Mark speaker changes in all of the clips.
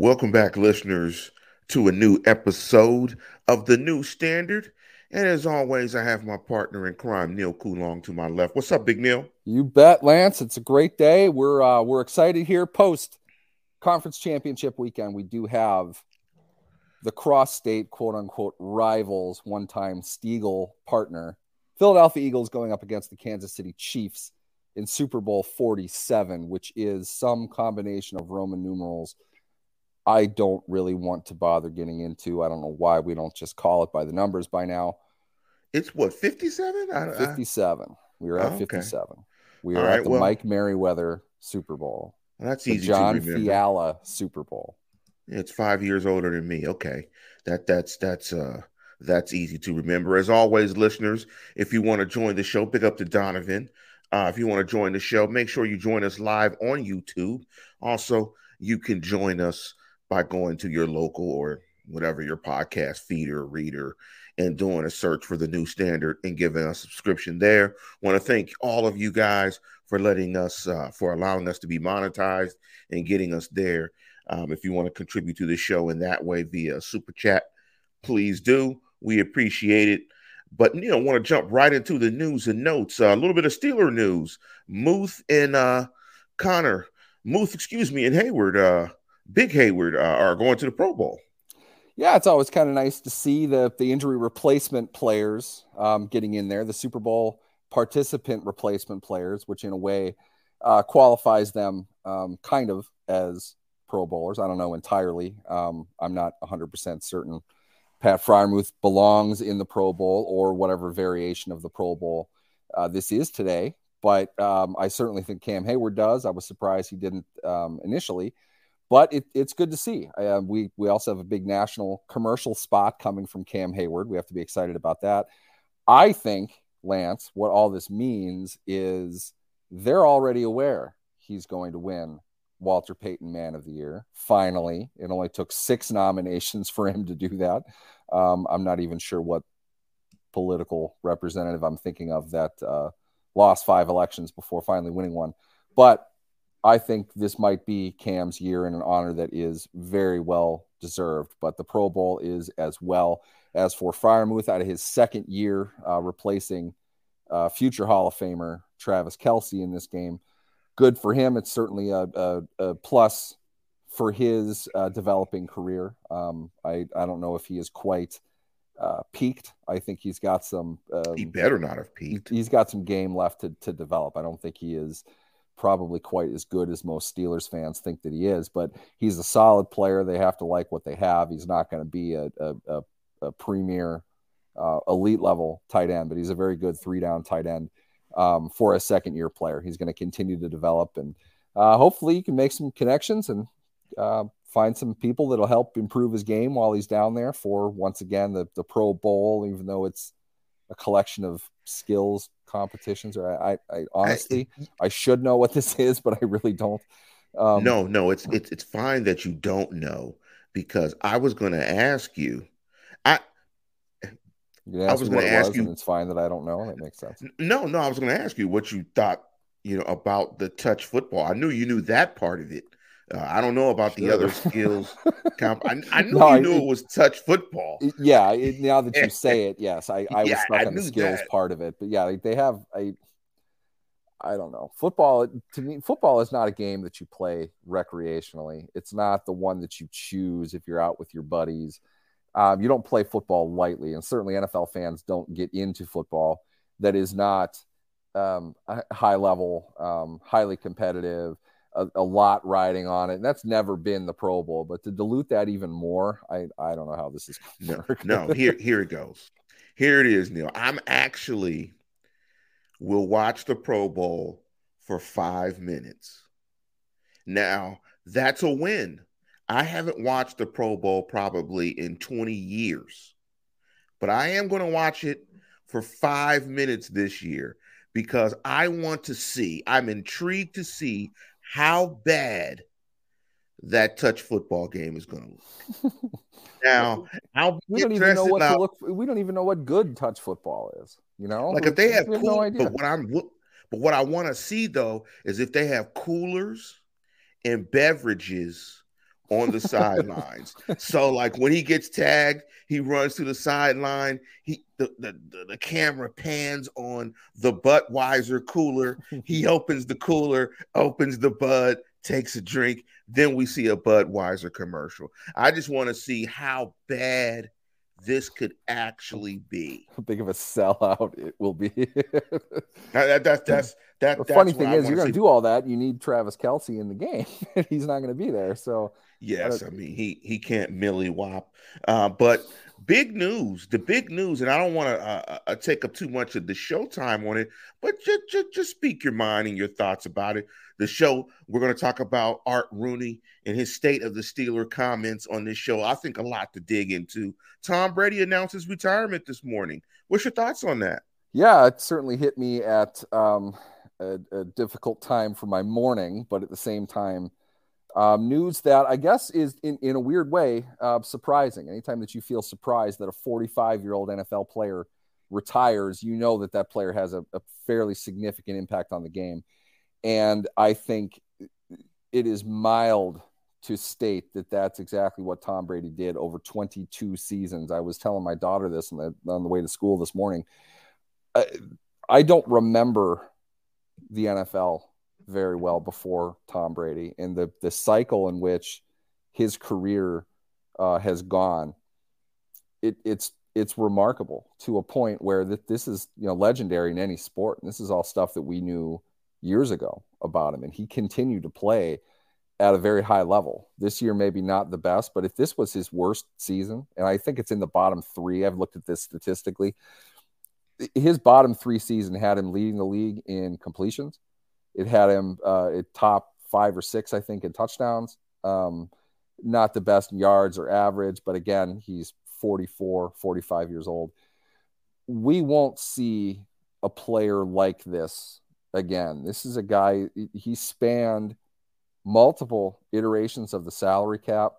Speaker 1: Welcome back, listeners, to a new episode of the New Standard. And as always, I have my partner in crime, Neil Coulong, to my left. What's up, Big Neil?
Speaker 2: You bet, Lance. It's a great day. We're uh, we're excited here. Post conference championship weekend, we do have the cross-state quote unquote rivals, one-time Steagle partner, Philadelphia Eagles going up against the Kansas City Chiefs in Super Bowl 47, which is some combination of Roman numerals I don't really want to bother getting into. I don't know why we don't just call it by the numbers by now.
Speaker 1: It's what, 57?
Speaker 2: 57. We are at 57. We are right, at the well, Mike Merriweather Super Bowl.
Speaker 1: that's easy to remember.
Speaker 2: John Fiala Super Bowl.
Speaker 1: It's five years older than me. Okay. That that's that's uh that's easy to remember. As always, listeners, if you want to join the show, pick up the Donovan. Uh, if you want to join the show, make sure you join us live on YouTube. Also, you can join us by going to your local or whatever your podcast feeder reader and doing a search for the new standard and giving a subscription there. Want to thank all of you guys for letting us, uh, for allowing us to be monetized and getting us there. Um, if you want to contribute to the show in that way via super chat, please do. We appreciate it. But you know, want to jump right into the news and notes. Uh, a little bit of Steeler news. Muth and uh, Connor, Muth, excuse me, and Heyward. Big Heyward uh, are going to the Pro Bowl.
Speaker 2: Yeah, it's always kind of nice to see the the injury replacement players um, getting in there, the Super Bowl participant replacement players, which in a way uh, qualifies them um, kind of as Pro Bowlers. I don't know entirely. Um, I'm not 100% certain Pat Freiermuth belongs in the Pro Bowl or whatever variation of the Pro Bowl uh, this is today. But um, I certainly think Cam Heyward does. I was surprised he didn't um, initially but it, it's good to see. Uh, we we also have a big national commercial spot coming from Cam Heyward. We have to be excited about that. I think Lance, what all this means is they're already aware he's going to win Walter Payton Man of the Year. Finally, it only took six nominations for him to do that. Um, I'm not even sure what political representative I'm thinking of that uh, lost five elections before finally winning one. But I think this might be Cam's year in an honor that is very well deserved. But the Pro Bowl is as well. As for Freiermuth, out of his second year uh, replacing uh, future Hall of Famer Travis Kelce in this game, good for him. It's certainly a, a, a plus for his uh, developing career. Um, I, I don't know if he is quite uh, peaked. I think he's got some.
Speaker 1: Um, he better not have peaked.
Speaker 2: He's got some game left to, to develop. I don't think he is probably quite as good as most Steelers fans think that he is, but he's a solid player. They have to like what they have. He's not going to be a, a, a, a premier uh, elite level tight end, but he's a very good three down tight end um, for a second year player. He's going to continue to develop and uh, hopefully you can make some connections and uh, find some people that'll help improve his game while he's down there for once again the, the Pro Bowl, even though it's a collection of skills competitions or I, I, honestly I, I, should know what this is, but I really don't.
Speaker 1: Um, no, no, it's it's it's fine that you don't know because I was going to ask you. I
Speaker 2: I was going to ask you. It's fine that I don't know. That makes sense.
Speaker 1: No, no, I was going to ask you what you thought. You know about the touch football. I knew you knew that part of it. Uh, I don't know about sure. the other skills. Comp- I, I knew no, you knew it, it, was touch football.
Speaker 2: Yeah, it, now that you say it, yes, I, I yeah, was stuck I on the skills that. part of it. But yeah, they have I I don't know. Football to me, football is not a game that you play recreationally. It's not the one that you choose if you're out with your buddies. Um, you don't play football lightly, and certainly NFL fans don't get into football that is not um, high level, um, highly competitive a, a, lot riding on it. And that's never been the Pro Bowl, but to dilute that even more, I, I don't know how this is
Speaker 1: no, no, here, here it goes. Here it is, Neil. I'm actually will watch the Pro Bowl for five minutes. Now, that's a win. I haven't watched the Pro Bowl probably in 20 years, but I am going to watch it for five minutes this year because I want to see, I'm intrigued to see how bad that touch football game is going to look. now,
Speaker 2: I'll we don't even know what to look. For. We don't even know what good touch football is. You know,
Speaker 1: like if they have, cool, no idea. But what I'm, but what I want to see though is if they have coolers and beverages on the sidelines. So like when he gets tagged, he runs to the sideline. He the, the, the, camera pans on the Budweiser cooler. He opens the cooler, opens the Bud, takes a drink. Then we see a Budweiser commercial. I just want to see how bad this could actually be.
Speaker 2: How big of a sellout it will be.
Speaker 1: that, that, that's that.
Speaker 2: The funny thing is, you're going to do all that. You need Travis Kelce in the game. He's not going to be there. So
Speaker 1: yes, I mean he he can't milly wop. Uh, but big news, the big news, and I don't want to uh, uh, take up too much of the show time on it, but just, just just speak your mind and your thoughts about it. The show we're going to talk about Art Rooney and his state of the Steeler comments on this show. I think a lot to dig into. Tom Brady announces retirement this morning. What's your thoughts on that?
Speaker 2: Yeah, it certainly hit me at um, a, a, difficult time for my morning, but at the same time, um, news that I guess is in, in a weird way uh, surprising. Anytime that you feel surprised that a 45 year old NFL player retires, you know that that player has a, a fairly significant impact on the game. And I think it is mild to state that that's exactly what Tom Brady did over 22 seasons. I was telling my daughter this on the, on the way to school this morning. I, I don't remember the NFL very well before Tom Brady and the, the cycle in which his career uh, has gone. It, it's it's remarkable to a point where that this is you know legendary in any sport. And this is all stuff that we knew years ago about him, and he continued to play at a very high level. This year, maybe not the best, but if this was his worst season, and I think it's in the bottom three, I've looked at this statistically. His bottom three season had him leading the league in completions. It had him uh, at top five or six, I think, in touchdowns. Um, not the best in yards or average, but again, he's 44, 45 years old. We won't see a player like this again. This is a guy, he spanned multiple iterations of the salary cap.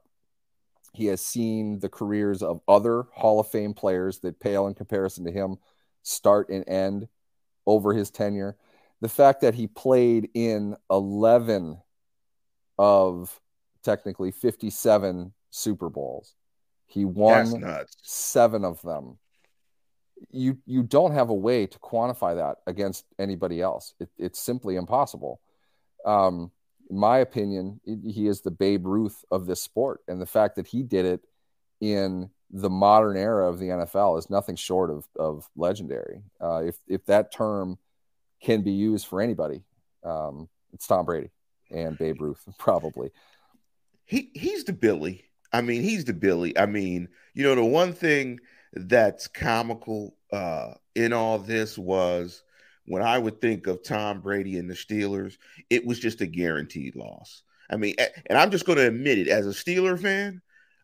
Speaker 2: He has seen the careers of other Hall of Fame players that pale in comparison to him start and end over his tenure. The fact that he played in 11 of technically 57 Super Bowls, he won seven of them. You you don't have a way to quantify that against anybody else. It, it's simply impossible. Um, in my opinion, he is the Babe Ruth of this sport. And the fact that he did it in the modern era of the NFL is nothing short of, of legendary. Uh, if, if that term can be used for anybody, um, it's Tom Brady and Babe Ruth, probably.
Speaker 1: He, he's the Billy. I mean, he's the Billy. I mean, you know, the one thing that's comical uh, in all this was when I would think of Tom Brady and the Steelers, it was just a guaranteed loss. I mean, and I'm just going to admit it as a Steeler fan,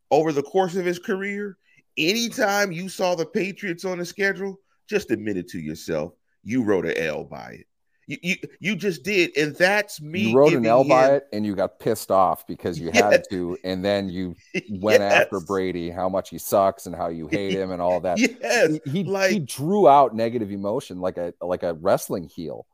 Speaker 1: over the course of his career, anytime you saw the Patriots on the schedule, just admit it to yourself. You wrote an L by it. You, you, you just did, and that's me.
Speaker 2: You wrote an L by it, and you got pissed off because you had to, and then you went yes. after Brady, how much he sucks and how you hate him and all that.
Speaker 1: yes,
Speaker 2: he, he, like, he drew out negative emotion like a like a wrestling heel.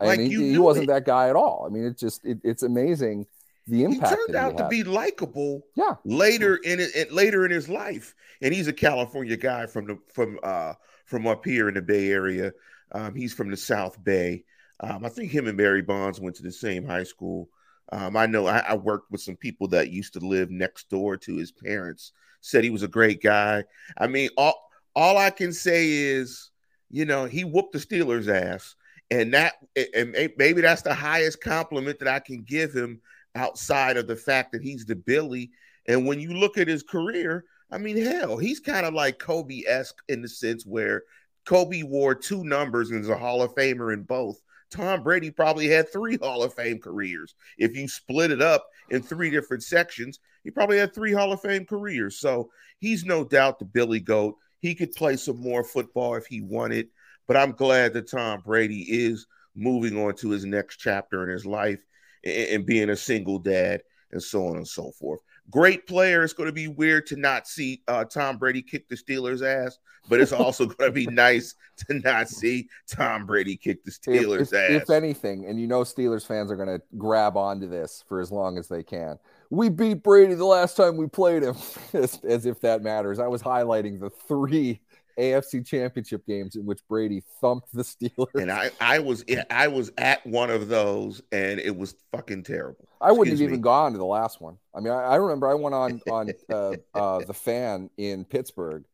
Speaker 2: I like mean, he, he wasn't it. that guy at all. I mean, it's just it, it's amazing the impact.
Speaker 1: He turned out
Speaker 2: to
Speaker 1: be likable.
Speaker 2: Yeah.
Speaker 1: Later in it, later in his life, and he's a California guy from the from uh from up here in the Bay Area. Um, he's from the South Bay. Um, I think him and Barry Bonds went to the same high school. Um, I know I, I, worked with some people that used to live next door to his parents. Said he was a great guy. I mean, all all I can say is, you know, he whooped the Steelers' ass, and that and maybe that's the highest compliment that I can give him outside of the fact that he's the Billy. And when you look at his career, I mean, hell, he's kind of like Kobe esque in the sense where Kobe wore two numbers and is a Hall of Famer in both. Tom Brady probably had three Hall of Fame careers. If you split it up in three different sections, he probably had three Hall of Fame careers. So he's no doubt the Billy Goat. He could play some more football if he wanted, but I'm glad that Tom Brady is moving on to his next chapter in his life and, and being a single dad and so on and so forth. Great player. It's going to be weird to not see uh, Tom Brady kick the Steelers' ass, but it's also going to be nice to not see Tom Brady kick the Steelers'
Speaker 2: if,
Speaker 1: ass.
Speaker 2: If anything, and you know Steelers fans are going to grab onto this for as long as they can. we beat Brady the last time we played him, as, as if that matters. I was highlighting the three AFC Championship games in which Brady thumped the Steelers.
Speaker 1: And I, I was, I was at one of those, and it was fucking terrible.
Speaker 2: I wouldn't have even gone to the last one. I mean, I, I remember I went on on uh, uh, the fan in Pittsburgh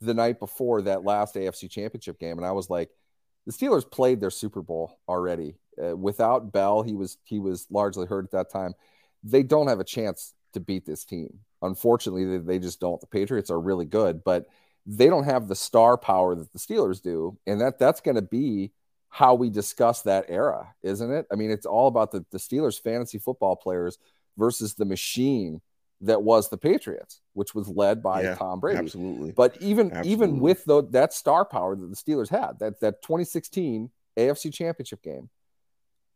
Speaker 2: the night before that last AFC Championship game, and I was like, the Steelers played their Super Bowl already uh, without Bell. He was he was largely hurt at that time. They don't have a chance to beat this team. Unfortunately, they, they just don't. The Patriots are really good, but they don't have the star power that the Steelers do, and that that's going to be how we discuss that era, isn't it? I mean, it's all about the, the Steelers fantasy football players versus the machine that was the Patriots, which was led by yeah, Tom Brady.
Speaker 1: Absolutely.
Speaker 2: But even absolutely. even with the, that star power that the Steelers had, that that 2016 AFC Championship game,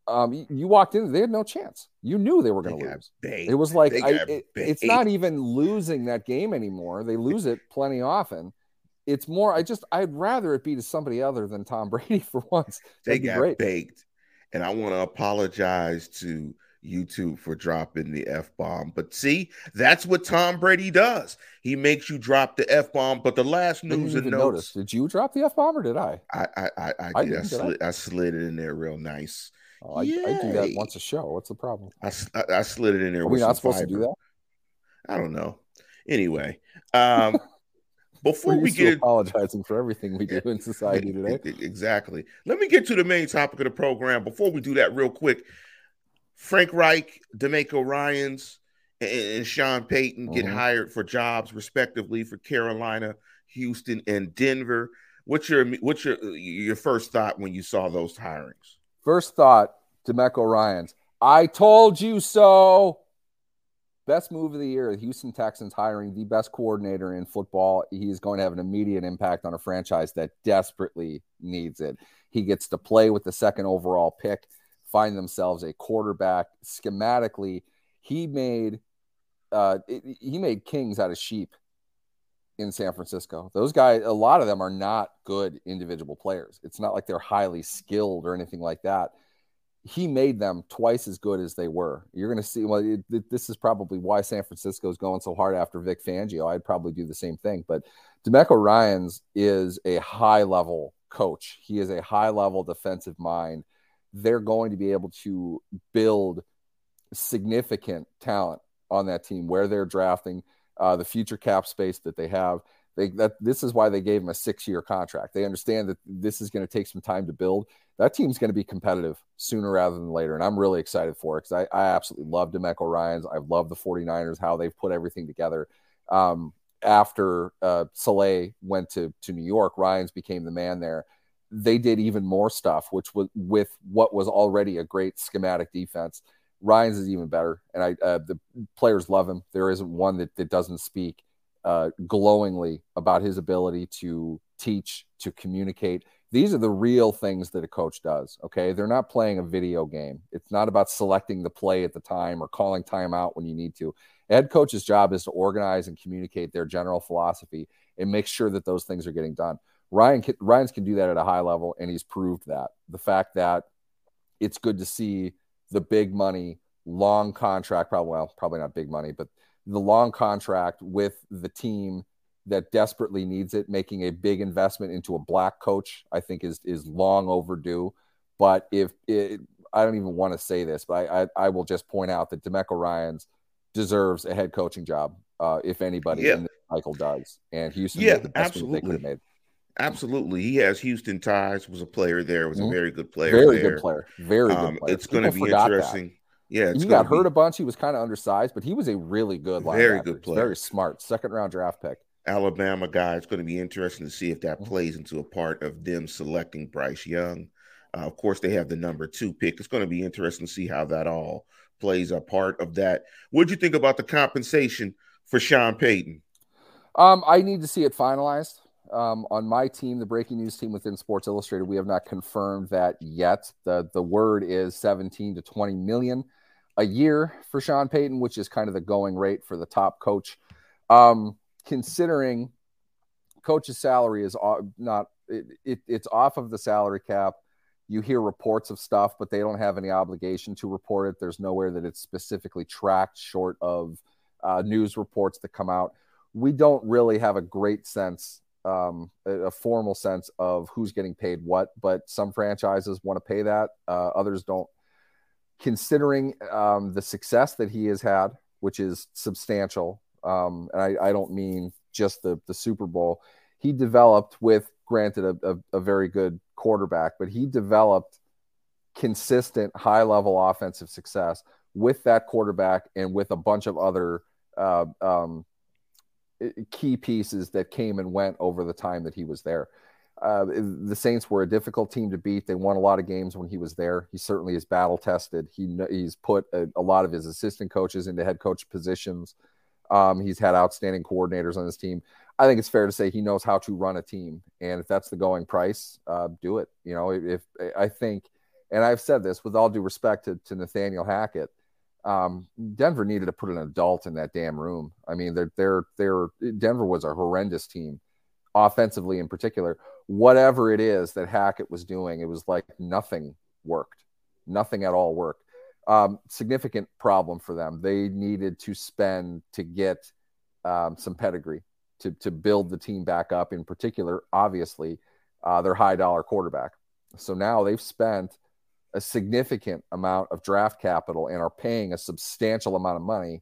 Speaker 2: um, you, you, walked in, they had no chance. You knew they were going to lose. Baked. It was like I, it, it's not even losing that game anymore. They lose it plenty often. It's more. I just I'd rather it be to somebody other than Tom Brady for once.
Speaker 1: They got great. baked, and I want to apologize to YouTube for dropping the F bomb. But see, that's what Tom Brady does. He makes you drop the F bomb. But the last news and notes. Notice.
Speaker 2: Did you drop the F bomb or did I?
Speaker 1: I I I, I, I did. I, slid, I? Slid it in there real nice.
Speaker 2: Oh, I, I, do that once a show. What's the problem?
Speaker 1: I, I, slid it in there. Are
Speaker 2: we not supposed fiber. to do that?
Speaker 1: I don't know. Anyway, um, before we get
Speaker 2: apologizing for everything we do eh, in society eh, today, eh,
Speaker 1: exactly. Let me get to the main topic of the program. Before we do that, real quick, Frank Reich, DeMeco Ryans, and, and Sean Payton get mm-hmm. hired for jobs respectively for Carolina, Houston, and Denver. What's your what's your your first thought when you saw those hirings?
Speaker 2: First thought, DeMeco Ryans. I told you so. Best move of the year, the Houston Texans hiring the best coordinator in football. He is going to have an immediate impact on a franchise that desperately needs it. He gets to play with the second overall pick, find themselves a quarterback. Schematically, he made uh, he made kings out of sheep in San Francisco. Those guys, a lot of them are not good individual players. It's not like they're highly skilled or anything like that. He made them twice as good as they were. You're going to see. Well, it, this is probably why San Francisco is going so hard after Vic Fangio. I'd probably do the same thing. But DeMeco Ryans is a high level coach. He is a high level defensive mind. They're going to be able to build significant talent on that team where they're drafting uh, the future cap space that they have. They that this is why they gave him a six year contract. They understand that this is going to take some time to build. That team's going to be competitive sooner rather than later. And I'm really excited for it because I, I absolutely love DeMeco Ryans. I love the 49ers, how they've put everything together. Um, after uh, Saleh went to, to New York, Ryans became the man there. They did even more stuff, which was with what was already a great schematic defense. Ryans is even better, and I uh, the players love him. There isn't one that, that doesn't speak uh, glowingly about his ability to teach, to communicate. These are the real things that a coach does. Okay, they're not playing a video game. It's not about selecting the play at the time or calling timeout when you need to. Head coach's job is to organize and communicate their general philosophy and make sure that those things are getting done. Ryan Ryans can do that at a high level, and he's proved that. The fact that it's good to see the big money, long contract, probably well, probably not big money, but the long contract with the team that desperately needs it, making a big investment into a black coach, I think is is long overdue. But if it, I don't even want to say this, but I, I, I will just point out that DeMeco Ryans deserves a head coaching job, uh, if anybody yeah. in the cycle does. And Houston,
Speaker 1: yeah, absolutely. Absolutely, he has Houston ties. Was a player there. Was mm-hmm. a very good player.
Speaker 2: Very
Speaker 1: there.
Speaker 2: good player. Very um, good player.
Speaker 1: It's going to be interesting. That. Yeah,
Speaker 2: he got hurt a bunch. He was kind of undersized, but he was a really good linebacker. Very good player. Very smart. Second round draft pick.
Speaker 1: Alabama guy. It's going to be interesting to see if that mm-hmm. plays into a part of them selecting Bryce Young. Uh, of course, they have the number two pick. It's going to be interesting to see how that all plays a part of that. What do you think about the compensation for Sean Payton?
Speaker 2: Um, I need to see it finalized um, on my team, the breaking news team within Sports Illustrated, we have not confirmed that yet. the The word is 17 to 20 million a year for Sean Payton, which is kind of the going rate for the top coach. Um, considering coach's salary is not it, it, it's off of the salary cap. you hear reports of stuff, but they don't have any obligation to report it. There's nowhere that it's specifically tracked, short of uh, news reports that come out. We don't really have a great sense, um, a, formal sense of who's getting paid what, but some franchises want to pay that, uh, others don't. Considering um, the success that he has had, which is substantial, um, and I, I, don't mean just the, the Super Bowl, he developed with, granted, a, a, a very good quarterback, but he developed consistent high level offensive success with that quarterback and with a bunch of other uh, um, key pieces that came and went over the time that he was there. Uh, the Saints were a difficult team to beat. They won a lot of games when he was there. He certainly is battle tested. He he's put a, a, lot of his assistant coaches into head coach positions. Um, he's had outstanding coordinators on his team. I think it's fair to say he knows how to run a team, and if that's the going price, uh, do it. You know, if, if I think, and I've said this with all due respect to, to Nathaniel Hackett, um, Denver needed to put an adult in that damn room. I mean, they're they're they're Denver was a horrendous team, offensively in particular. Whatever it is that Hackett was doing, it was like nothing worked, nothing at all worked. Um, significant problem for them. They needed to spend to get um, some pedigree to to build the team back up. In particular, obviously, uh, their high dollar quarterback. So now they've spent a significant amount of draft capital and are paying a substantial amount of money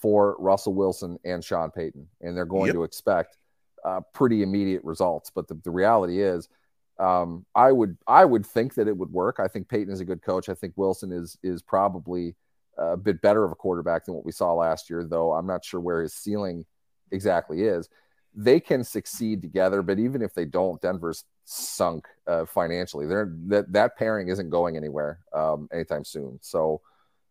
Speaker 2: for Russell Wilson and Sean Payton, and they're going yep. to expect uh, pretty immediate results. But the, the reality is, um, I would I would think that it would work. I think Payton is a good coach. I think Wilson is is probably a bit better of a quarterback than what we saw last year, though I'm not sure where his ceiling exactly is. They can succeed together, but even if they don't, Denver's sunk uh, financially. They're, that that pairing isn't going anywhere um, anytime soon. So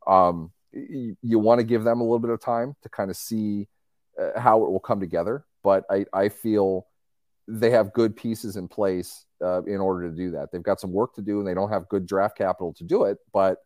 Speaker 2: um, y- you want to give them a little bit of time to kind of see uh, how it will come together. But I, I feel they have good pieces in place uh, in order to do that. They've got some work to do, and they don't have good draft capital to do it. But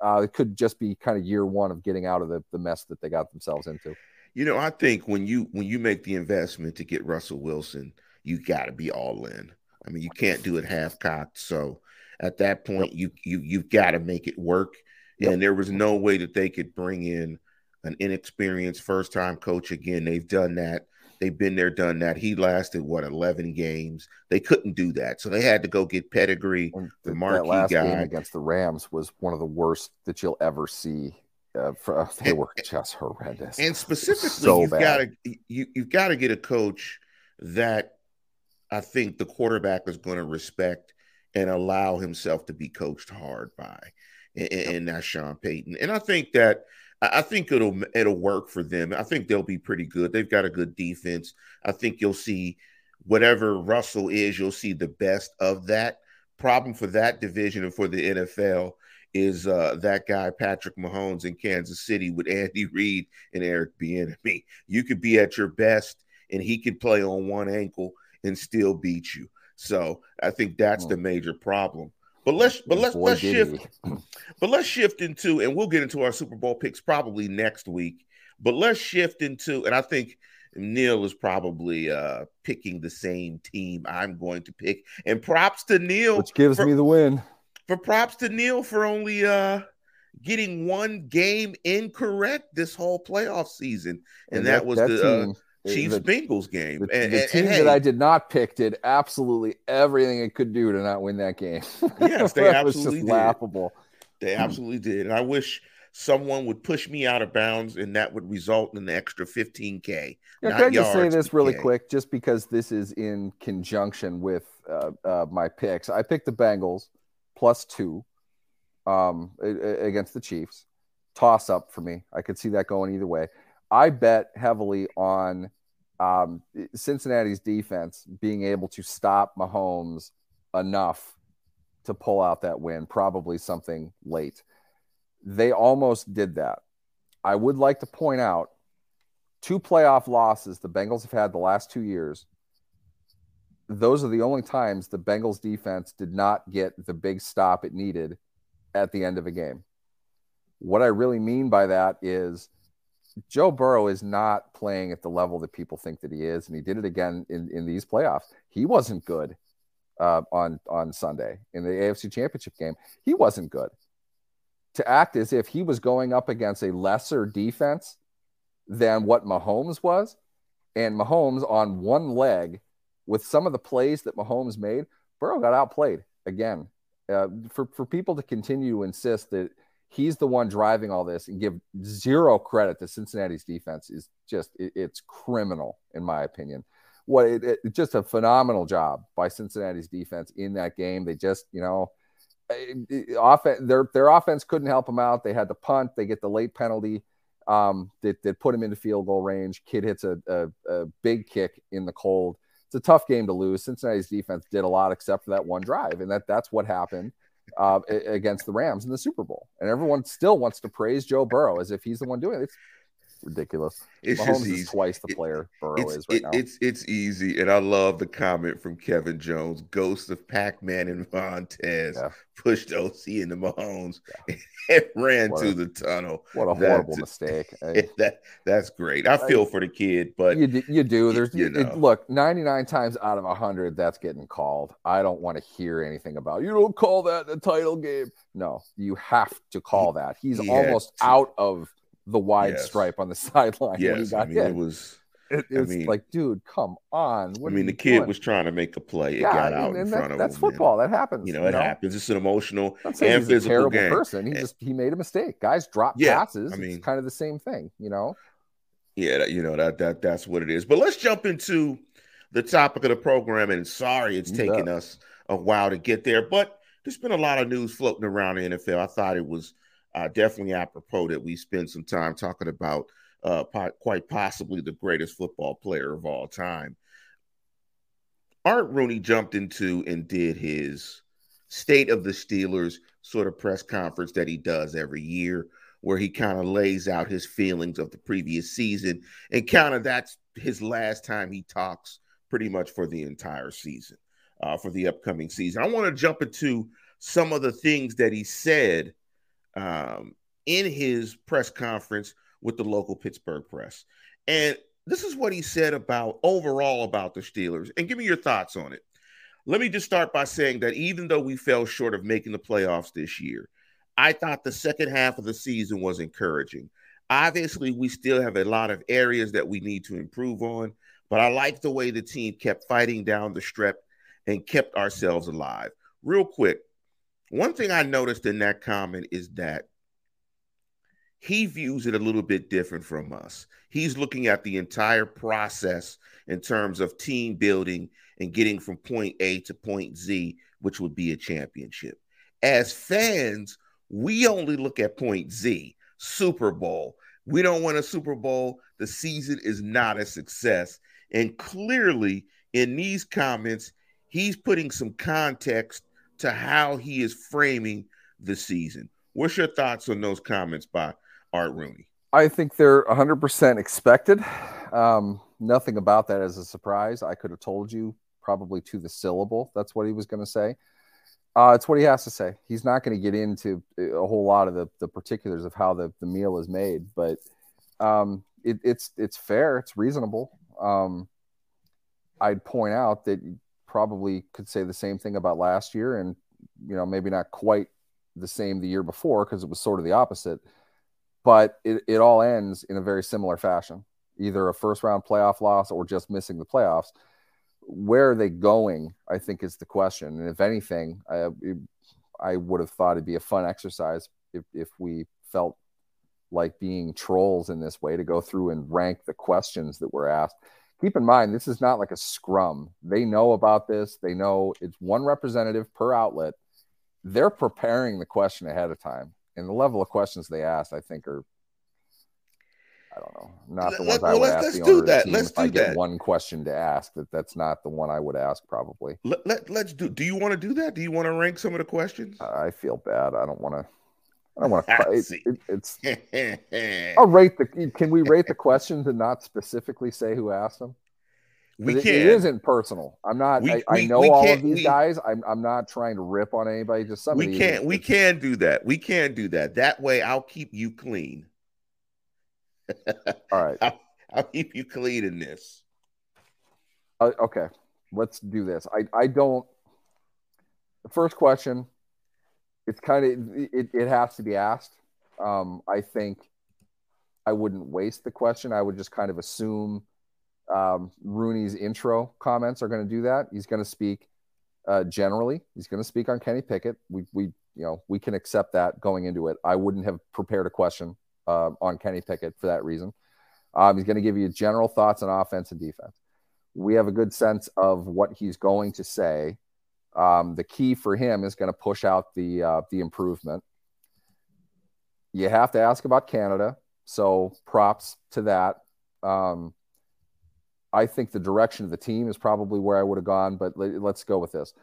Speaker 2: uh, it could just be kind of year one of getting out of the, the mess that they got themselves into.
Speaker 1: You know, I think when you when you make the investment to get Russell Wilson, you got to be all in. I mean, you can't do it half cocked. So at that point, you you you've got to make it work. Yep. And there was no way that they could bring in an inexperienced first time coach again. They've done that. They've been there, done that. He lasted what eleven games. They couldn't do that, so they had to go get pedigree. The, marquee that last guy. game
Speaker 2: against the Rams was one of the worst that you'll ever see. Uh, for, they and, were just horrendous.
Speaker 1: And specifically, so you've got to you, you've got to get a coach that I think the quarterback is going to respect and allow himself to be coached hard by, and, and that's Sean Payton. And I think that I think it'll it'll work for them. I think they'll be pretty good. They've got a good defense. I think you'll see whatever Russell is, you'll see the best of that. Problem for that division and for the NFL is uh, that guy Patrick Mahomes in Kansas City with Andy Reid and Eric Bieniemy. You could be at your best, and he could play on one ankle and still beat you. So I think that's the hmm. major problem. But let's but let's Boy, let's shift. but let's shift into and we'll get into our Super Bowl picks probably next week. But let's shift into and I think Neil is probably uh picking the same team I'm going to pick. And props to Neil,
Speaker 2: which gives for, me the win.
Speaker 1: For props to Neil for only uh getting one game incorrect this whole playoff season, and, and that, that, was that the uh, team, uh, Chiefs Bengals game.
Speaker 2: The, and, the team and, that hey, I did not pick did absolutely everything it could do to not win that game.
Speaker 1: Yes, they absolutely did. laughable. They absolutely did. And I wish someone would push me out of bounds and that would result in an extra 15K.
Speaker 2: Yeah, can I just say this really quick, just because this is in conjunction with uh, uh, my picks? I picked the Bengals plus two um, against the Chiefs. Toss up for me. I could see that going either way. I bet heavily on um, Cincinnati's defense being able to stop Mahomes enough to pull out that win, probably something late. They almost did that. I would like to point out two playoff losses the Bengals have had the last two years. Those are the only times the Bengals defense did not get the big stop it needed at the end of a game. What I really mean by that is Joe Burrow is not playing at the level that people think that he is, and he did it again in, in these playoffs. He wasn't good. uh, on on Sunday in the AFC Championship game. He wasn't good. To act as if he was going up against a lesser defense than what Mahomes was, and Mahomes on one leg with some of the plays that Mahomes made, Burrow got outplayed again. Uh, for for people to continue to insist that he's the one driving all this and give zero credit to Cincinnati's defense is just it, it's criminal in my opinion. What it, it, just a phenomenal job by Cincinnati's defense in that game. They just you know offense their their offense couldn't help them out. They had to punt. They get the late penalty um, that, that put him into field goal range. Kid hits a, a, a big kick in the cold. It's a tough game to lose. Cincinnati's defense did a lot except for that one drive, and that that's what happened uh, against the Rams in the Super Bowl. And everyone still wants to praise Joe Burrow as if he's the one doing it. It's ridiculous. It's Mahomes is twice the player Burrow is right
Speaker 1: it,
Speaker 2: now.
Speaker 1: It's it's easy, and I love the comment from Kevin Jones, ghost of Pac-Man and Vontaze, yeah. pushed OC into Mahomes yeah. and ran what to a, the tunnel.
Speaker 2: What a horrible mistake!
Speaker 1: that that's great. I feel I, for the kid, but
Speaker 2: you you do. There's you know. it, look, 99 times out of 100, that's getting called. I don't want to hear anything about you. Don't call that the title game. No, you have to call that. He's he almost out of the wide yes. stripe on the sideline yes. when he got I
Speaker 1: mean,
Speaker 2: hit.
Speaker 1: It was.
Speaker 2: It, it was mean, like, dude, come on.
Speaker 1: What I mean, the kid doing? was trying to make a play. It yeah, got out in front
Speaker 2: that,
Speaker 1: of
Speaker 2: that's
Speaker 1: him.
Speaker 2: That's football. That happens.
Speaker 1: You know, it happens. It's an emotional and physical game.
Speaker 2: person. He and, just he made a mistake. Guys drop yeah, passes. I mean, it's kind of the same thing. You know.
Speaker 1: Yeah, that, you know that that that's what it is. But let's jump into the topic of the program. And sorry, it's taken us a while to get there, but there's been a lot of news floating around the NFL. I thought it was uh, definitely apropos that we spend some time talking about uh, po- quite possibly the greatest football player of all time. Art Rooney jumped into and did his state of the Steelers sort of press conference that he does every year, where he kind of lays out his feelings of the previous season and kind of that's his last time he talks pretty much for the entire season, uh, for the upcoming season. I want to jump into some of the things that he said um, in his press conference with the local Pittsburgh press. And this is what he said about overall about the Steelers. And give me your thoughts on it. Let me just start by saying that even though we fell short of making the playoffs this year, I thought the second half of the season was encouraging. Obviously, we still have a lot of areas that we need to improve on, but I like the way the team kept fighting down the strep and kept ourselves alive. Real quick, one thing I noticed in that comment is that he views it a little bit different from us. He's looking at the entire process in terms of team building and getting from point A to point Z, which would be a championship. As fans, we only look at point Z, Super Bowl. We don't win a Super Bowl. The season is not a success. And clearly, in these comments, he's putting some context to how he is framing the season. What's your thoughts on those comments by Art Rooney?
Speaker 2: I think they're 100% expected. Um, nothing about that is a surprise. I could have told you probably to the syllable. That's what he was going to say. Uh, it's what he has to say. He's not going to get into a whole lot of the, the particulars of how the, the meal is made, but um, it, it's it's fair. It's reasonable. Um, I'd point out that probably could say the same thing about last year and you know maybe not quite the same the year before because it was sort of the opposite but it, it all ends in a very similar fashion either a first round playoff loss or just missing the playoffs. Where are they going i think is the question. And if anything i, I would have thought it'd be a fun exercise if, if we felt like being trolls in this way to go through and rank the questions that were asked keep in mind this is not like a scrum. They know about this. They know it's one representative per outlet. They're preparing the question ahead of time and the level of questions they ask i think are i don't know not the ones Let, i would well, ask let's the do that. let's if do i get that. one question to ask that that's not the one i would ask probably.
Speaker 1: Let, let, let's do do you want to do that? Do you want to rank some of the questions?
Speaker 2: I feel bad. I don't want to I don't want to. It, it, it's. I'll rate the. Can we rate the questions and not specifically say who asked them?
Speaker 1: We
Speaker 2: it,
Speaker 1: can.
Speaker 2: It isn't personal. I'm not. We, I, we, I, know all of these we, guys. I'm. I'm not trying to rip on anybody. Just some.
Speaker 1: We can't. We can do that. We can do that. That way, I'll keep you clean.
Speaker 2: all right.
Speaker 1: I'll, I'll, keep you clean in this.
Speaker 2: Uh, okay. Let's do this. I. I don't. the first question, it's kind of it, it has to be asked. Um, I think I wouldn't waste the question. I would just kind of assume um, Rooney's intro comments are going to do that. He's going to speak uh, generally. He's going to speak on Kenny Pickett. We we you know we can accept that going into it. I wouldn't have prepared a question uh, on Kenny Pickett for that reason. Um, he's going to give you general thoughts on offense and defense. We have a good sense of what he's going to say. Um, the key for him is going to push out the uh, the improvement. You have to ask about Canada, so props to that. Um, I think the direction of the team is probably where I would have gone, but let's go with this.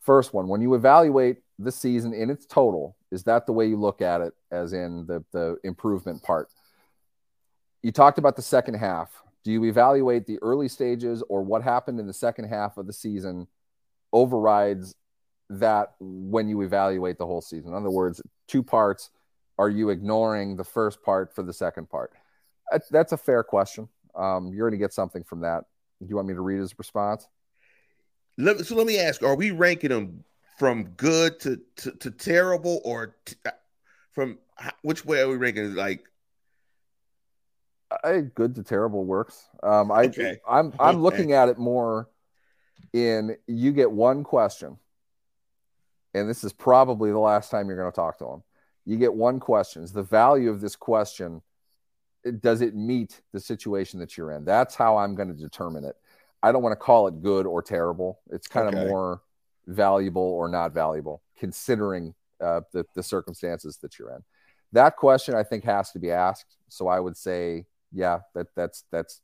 Speaker 2: First one, when you evaluate the season in its total, is that the way you look at it, as in the the improvement part? You talked about the second half. Do you evaluate the early stages or what happened in the second half of the season overrides that when you evaluate the whole season? In other words, two parts. Are you ignoring the first part for the second part? That's a fair question. Um, you're going to get something from that. Do you want me to read his response?
Speaker 1: Let, so let me ask: Are we ranking them from good to to, to terrible, or t- uh, from which way are we ranking? Like,
Speaker 2: I, good to terrible works. Um, I okay. I'm I'm looking at it more in you get one question, and this is probably the last time you're going to talk to them. You get one question. Is the value of this question does it meet the situation that you're in? That's how I'm going to determine it. I don't want to call it good or terrible. It's kind okay. of more valuable or not valuable, considering uh, the, the circumstances that you're in. That question I think has to be asked. So I would say, yeah, that that's that's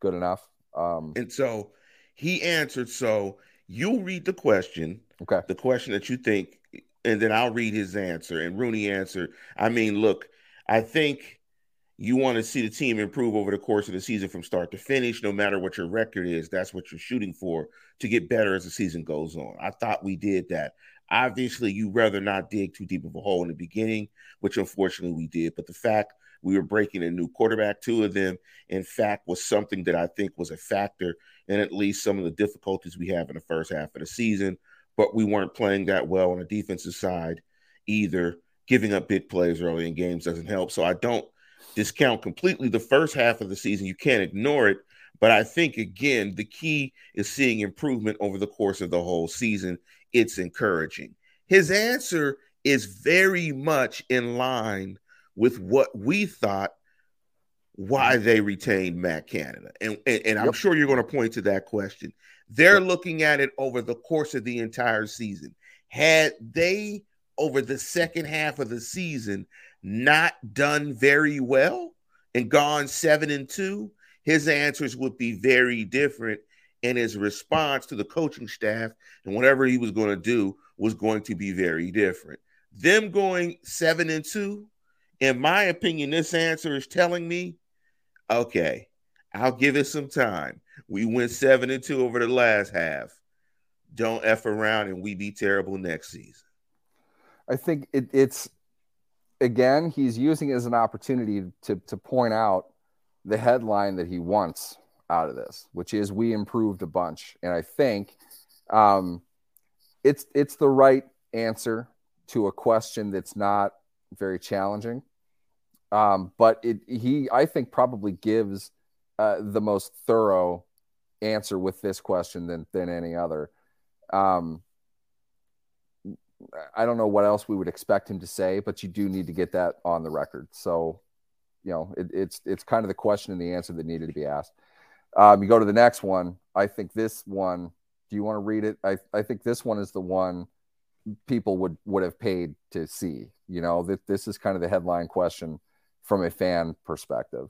Speaker 2: good enough. Um,
Speaker 1: and so he answered. So you'll read the question,
Speaker 2: okay,
Speaker 1: the question that you think, and then I'll read his answer. And Rooney answered. I mean, look, I think you want to see the team improve over the course of the season from start to finish, no matter what your record is. That's what you're shooting for to get better as the season goes on. I thought we did that. Obviously, you rather not dig too deep of a hole in the beginning, which unfortunately we did. But the fact we were breaking a new quarterback, two of them, in fact, was something that I think was a factor in at least some of the difficulties we have in the first half of the season. But we weren't playing that well on the defensive side either. Giving up big plays early in games doesn't help. So I don't discount completely the first half of the season. You can't ignore it. But I think, again, the key is seeing improvement over the course of the whole season. It's encouraging. His answer is very much in line with what we thought why mm-hmm. they retained Matt Canada. And, and, and I'm yep. sure you're going to point to that question. They're yep. looking at it over the course of the entire season. Had they, over the second half of the season, not done very well and gone seven and two, his answers would be very different. And his response to the coaching staff and whatever he was going to do was going to be very different. Them going seven and two, in my opinion, this answer is telling me, okay, I'll give it some time. We went seven and two over the last half. Don't F around and we be terrible next season.
Speaker 2: I think it, it's again, he's using it as an opportunity to, to point out the headline that he wants out of this, which is we improved a bunch. And I think um, it's it's the right answer to a question that's not very challenging. Um, but it he I think probably gives uh, the most thorough answer with this question than than any other. Um, I don't know what else we would expect him to say, but you do need to get that on the record. So, you know, it, it's it's kind of the question and the answer that needed to be asked. Um, you go to the next one. I think this one. Do you want to read it? I I think this one is the one people would would have paid to see. You know, that this is kind of the headline question from a fan perspective.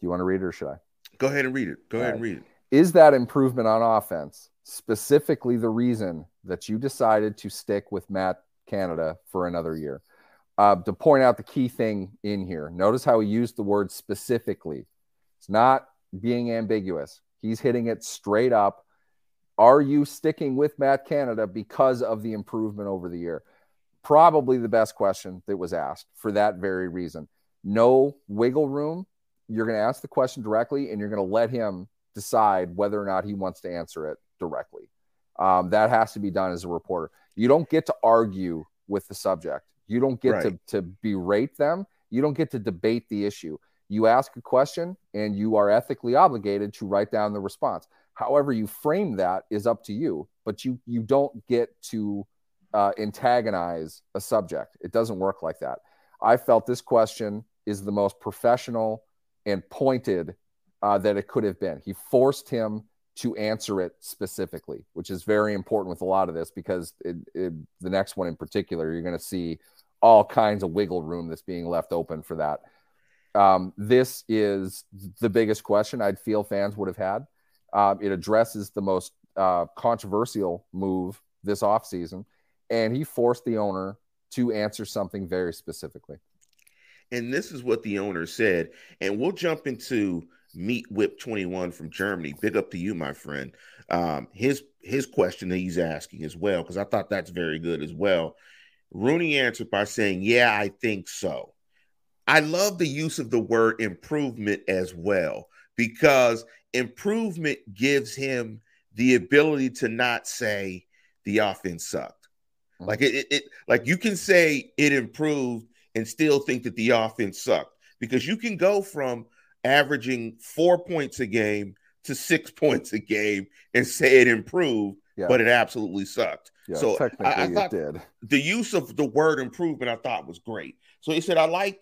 Speaker 2: Do you want to read it or should I?
Speaker 1: Go ahead and read it. Go All ahead right. and read it.
Speaker 2: Is that improvement on offense specifically the reason that you decided to stick with Matt Canada for another year. Uh, to point out the key thing in here, notice how he used the word specifically. It's not being ambiguous, he's hitting it straight up. Are you sticking with Matt Canada because of the improvement over the year? Probably the best question that was asked for that very reason. No wiggle room. You're going to ask the question directly and you're going to let him decide whether or not he wants to answer it directly. Um, that has to be done as a reporter. You don't get to argue with the subject. You don't get right. to, to berate them. You don't get to debate the issue. You ask a question and you are ethically obligated to write down the response. However, you frame that is up to you, but you you don't get to uh, antagonize a subject. It doesn't work like that. I felt this question is the most professional and pointed uh, that it could have been. He forced him to answer it specifically, which is very important with a lot of this because it, it, the next one in particular, you're going to see all kinds of wiggle room that's being left open for that. Um, this is the biggest question I'd feel fans would have had. Um, it addresses the most uh, controversial move this offseason, and he forced the owner to answer something very specifically.
Speaker 1: And this is what the owner said. And we'll jump into Meat Whip 21 from Germany. Big up to you, my friend. Um, his his question that he's asking as well, because I thought that's very good as well. Rooney answered by saying, Yeah, I think so. I love the use of the word improvement as well, because improvement gives him the ability to not say the offense sucked. Like it, it, it, like you can say it improved and still think that the offense sucked because you can go from averaging four points a game to six points a game and say it improved, yeah. but it absolutely sucked. Yeah, so I, I thought did. the use of the word improvement I thought was great. So he said, I like,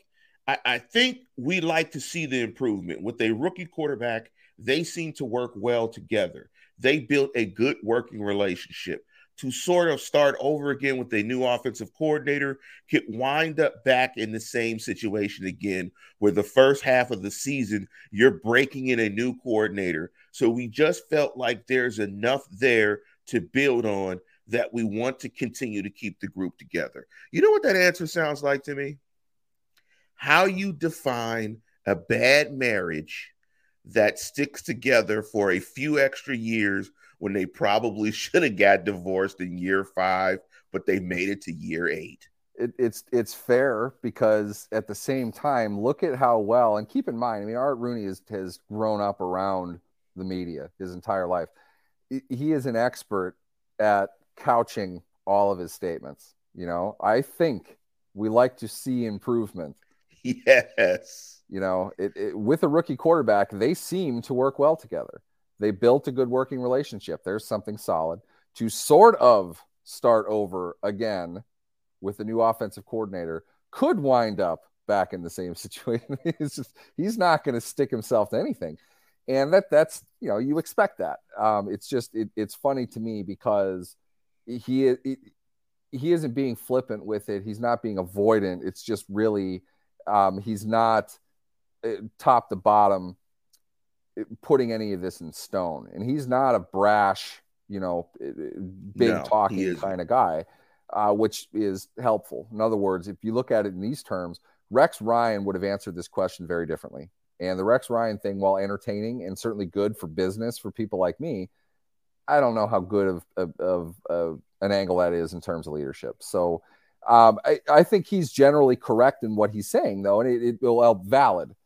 Speaker 1: I, I think we like to see the improvement with a rookie quarterback. They seem to work well together. They built a good working relationship to sort of start over again with a new offensive coordinator could wind up back in the same situation again, where the first half of the season you're breaking in a new coordinator. So we just felt like there's enough there to build on that we want to continue to keep the group together. You know what that answer sounds like to me? How you define a bad marriage that sticks together for a few extra years when they probably should have got divorced in year five, but they made it to year eight.
Speaker 2: It, it's it's fair because at the same time, look at how well and keep in mind. I mean, Art Rooney has has grown up around the media his entire life. He is an expert at couching all of his statements. You know, I think we like to see improvement.
Speaker 1: Yes.
Speaker 2: You know, it, it, with a rookie quarterback, they seem to work well together. They built a good working relationship. There's something solid to sort of start over again with the new offensive coordinator could wind up back in the same situation. he's just he's not going to stick himself to anything, and that that's you know you expect that. Um, it's just it, it's funny to me because he it, he isn't being flippant with it. He's not being avoidant. It's just really um, he's not uh, top to bottom putting any of this in stone. And he's not a brash, you know, big no, talking kind of guy, uh, which is helpful. In other words, if you look at it in these terms, Rex Ryan would have answered this question very differently. And the Rex Ryan thing, while entertaining and certainly good for business for people like me, I don't know how good of, of, of, of an angle that is in terms of leadership. So um, I, I, think he's generally correct in what he's saying, though, and it, it will help valid.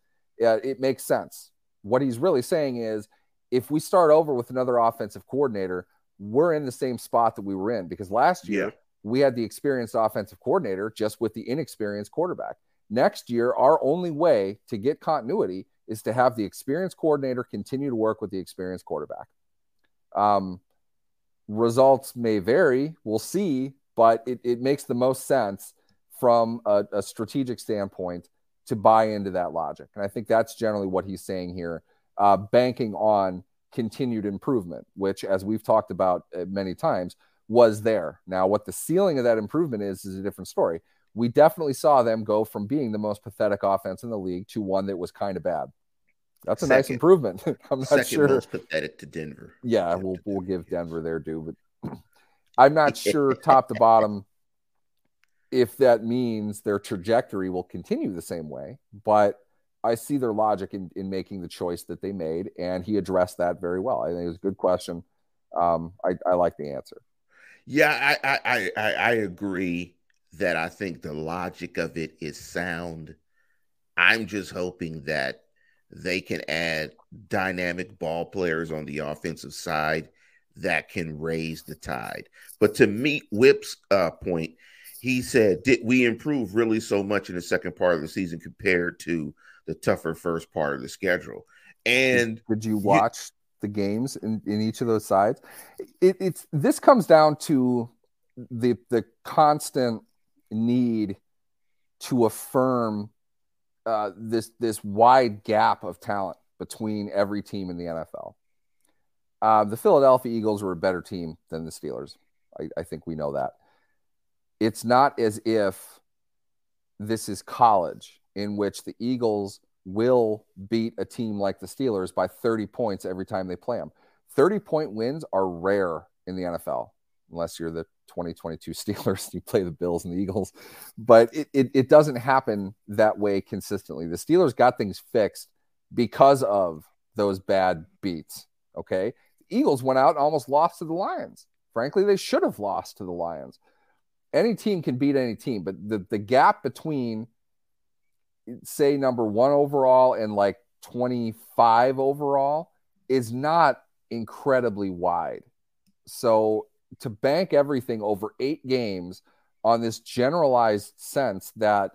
Speaker 2: Uh, it makes sense what he's really saying is if we start over with another offensive coordinator, we're in the same spot that we were in because last year yeah. we had the experienced offensive coordinator just with the inexperienced quarterback. Next year, our only way to get continuity is to have the experienced coordinator continue to work with the experienced quarterback. Um, results may vary, we'll see, but it, it makes the most sense from a, a strategic standpoint to buy into that logic. And I think that's generally what he's saying here, uh, banking on continued improvement, which, as we've talked about uh, many times, was there. Now, what the ceiling of that improvement is, is a different story. We definitely saw them go from being the most pathetic offense in the league to one that was kind of bad. That's a second, nice improvement. I'm not second sure. most
Speaker 1: pathetic to Denver.
Speaker 2: Yeah, we'll we'll give Denver their due, but I'm not sure top to bottom if that means their trajectory will continue the same way. But I see their logic in, in making the choice that they made, and he addressed that very well. I think it was a good question. Um, I, I like the answer.
Speaker 1: Yeah, I, I, I, I agree that I think the logic of it is sound. I'm just hoping that they can add dynamic ball players on the offensive side that can raise the tide. But to meet Whip's uh, point, he said, Did we improve really so much in the second part of the season compared to the tougher first part of the schedule? And
Speaker 2: did you watch you, the games in, in each of those sides? It, it's this comes down to the the constant need to affirm uh, this this wide gap of talent between every team in the NFL. Uh, the Philadelphia Eagles were a better team than the Steelers. I, I think we know that. It's not as if this is college in which the Eagles will beat a team like the Steelers by 30 points every time they play them. 30 point wins are rare in the NFL, unless you're the 2022 Steelers, you play the Bills and the Eagles. But it, it, it doesn't happen that way consistently. The Steelers got things fixed because of those bad beats. Okay. The Eagles went out and almost lost to the Lions. Frankly, they should have lost to the Lions. Any team can beat any team, but the, the gap between, say, number one overall and like 25 overall is not incredibly wide. So to bank everything over eight games on this generalized sense that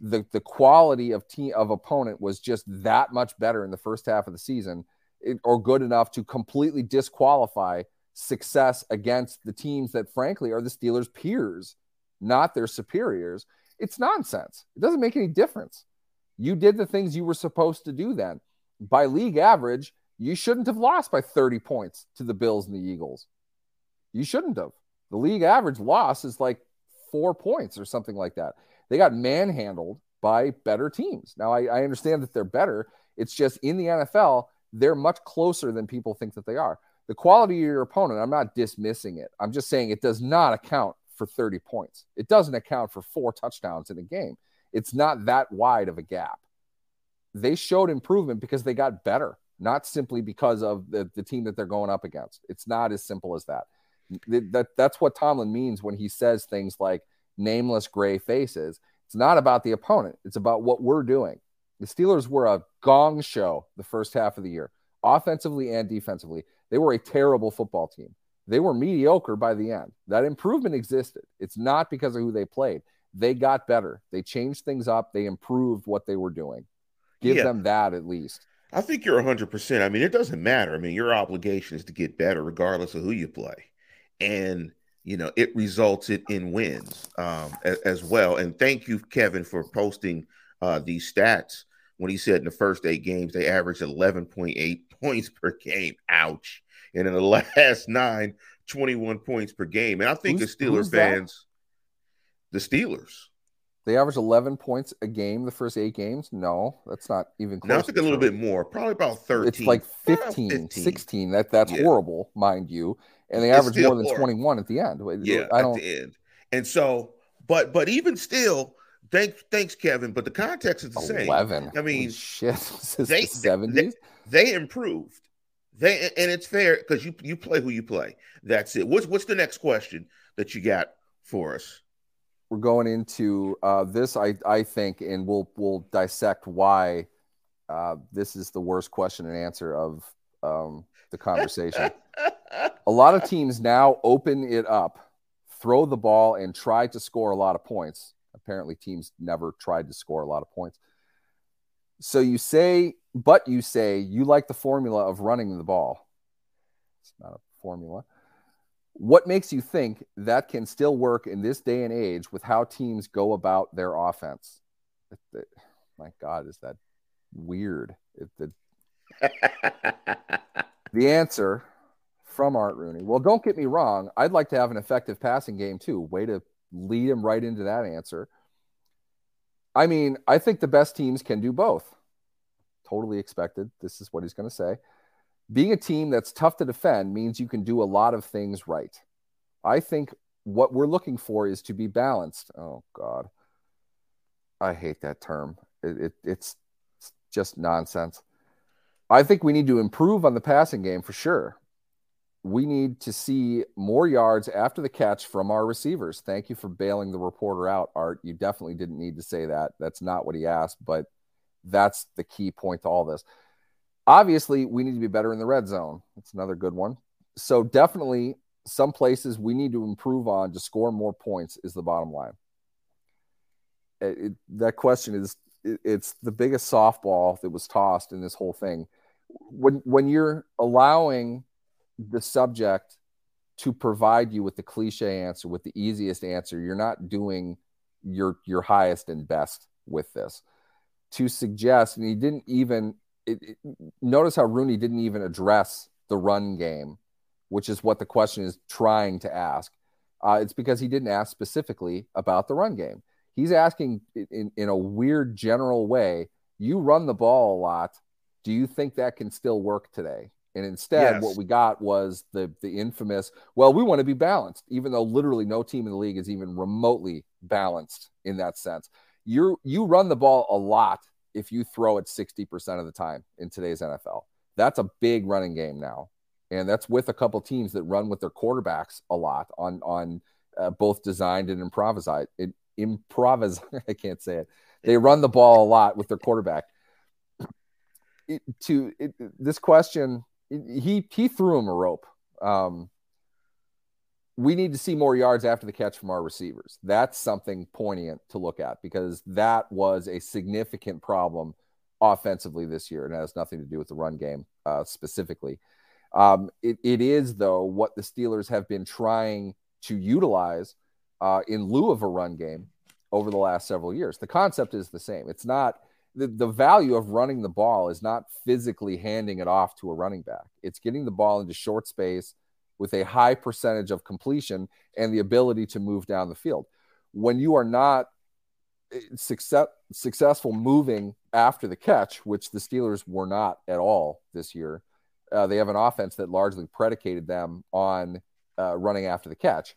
Speaker 2: the the quality of team of opponent was just that much better in the first half of the season it, or good enough to completely disqualify success against the teams that frankly are the Steelers peers not their superiors. It's nonsense. It doesn't make any difference. You did the things you were supposed to do then. By league average you shouldn't have lost by 30 points to the Bills and the Eagles. You shouldn't have. The league average loss is like 4 points or something like that. They got manhandled by better teams. Now, I, I understand that they're better. It's just in the NFL, they're much closer than people think that they are. The quality of your opponent, I'm not dismissing it. I'm just saying it does not account for 30 points. It doesn't account for four touchdowns in a game. It's not that wide of a gap. They showed improvement because they got better, not simply because of the, the team that they're going up against. It's not as simple as that. that. That's what Tomlin means when he says things like, nameless gray faces. It's not about the opponent, it's about what we're doing. The Steelers were a gong show the first half of the year, offensively and defensively. They were a terrible football team. They were mediocre by the end. That improvement existed. It's not because of who they played. They got better. They changed things up. They improved what they were doing. Give yeah. them that at least.
Speaker 1: I think you're 100%. I mean, it doesn't matter. I mean, your obligation is to get better regardless of who you play. And you know, it resulted in wins um, as, as, well. And thank you, Kevin, for posting uh, these stats when he said in the first eight games they averaged 11.8 points per game. Ouch. And in the last nine, 21 points per game. And I think who's, the Steelers fans, that? the Steelers.
Speaker 2: They average 11 points a game the first eight games. No, that's not even close.
Speaker 1: No, I think a little bit more, probably about 13.
Speaker 2: It's like 15, 15. 16. That, that's yeah. horrible, mind you and they average more than horrible. 21 at the end.
Speaker 1: Yeah, I don't. At the end. And so, but but even still, thanks thanks Kevin. But the context is the 11.
Speaker 2: same. Eleven.
Speaker 1: I mean,
Speaker 2: Holy shit, they seventies.
Speaker 1: They, they, improved. They and it's fair because you you play who you play. That's it. What's what's the next question that you got for us?
Speaker 2: We're going into uh, this. I I think, and we'll we'll dissect why uh, this is the worst question and answer of um, the conversation. a lot of teams now open it up, throw the ball, and try to score a lot of points. Apparently, teams never tried to score a lot of points. So you say, but you say you like the formula of running the ball. It's not a formula. What makes you think that can still work in this day and age with how teams go about their offense? It, it, my God, is that weird? It, the, the answer from Art Rooney. Well, don't get me wrong. I'd like to have an effective passing game too. Way to lead him right into that answer. I mean, I think the best teams can do both. Totally expected. This is what he's going to say. Being a team that's tough to defend means you can do a lot of things right. I think what we're looking for is to be balanced. Oh, God. I hate that term. It, it, it's just nonsense. I think we need to improve on the passing game for sure we need to see more yards after the catch from our receivers. Thank you for bailing the reporter out, Art. You definitely didn't need to say that. That's not what he asked, but that's the key point to all this. Obviously, we need to be better in the red zone. That's another good one. so definitely some places we need to improve on to score more points is the bottom line. It, it, that question is it, it's the biggest softball that was tossed in this whole thing. When when you're allowing the subject to provide you with the cliche answer, with the easiest answer, you're not doing your your highest and best with this. To suggest, and he didn't even it, notice how Rooney didn't even address the run game which is what the question is trying to ask. Uh, it's because he didn't ask specifically about the run game. He's asking in, in a weird general way, you run the ball a lot. Do you think that can still work today? And instead, yes. what we got was the the infamous, well, we want to be balanced, even though literally no team in the league is even remotely balanced in that sense. You you run the ball a lot if you throw it 60% of the time in today's NFL. That's a big running game now and that's with a couple teams that run with their quarterbacks a lot on on uh, both designed and improvised. It, improvise, I can't say it. They run the ball a lot with their quarterback. It, to it, this question, he he threw him a rope. Um, we need to see more yards after the catch from our receivers. That's something poignant to look at because that was a significant problem offensively this year, and it has nothing to do with the run game uh, specifically. Um, it, it is, though, what the Steelers have been trying to utilize uh, in lieu of a run game over the last several years. The concept is the same. It's not the, the value of running the ball is not physically handing it off to a running back, it's getting the ball into short space with a high percentage of completion and the ability to move down the field. When you are not eh, success, successful moving after the catch, which the Steelers were not at all this year, uh, they have an offense that largely predicated them on uh, running after the catch,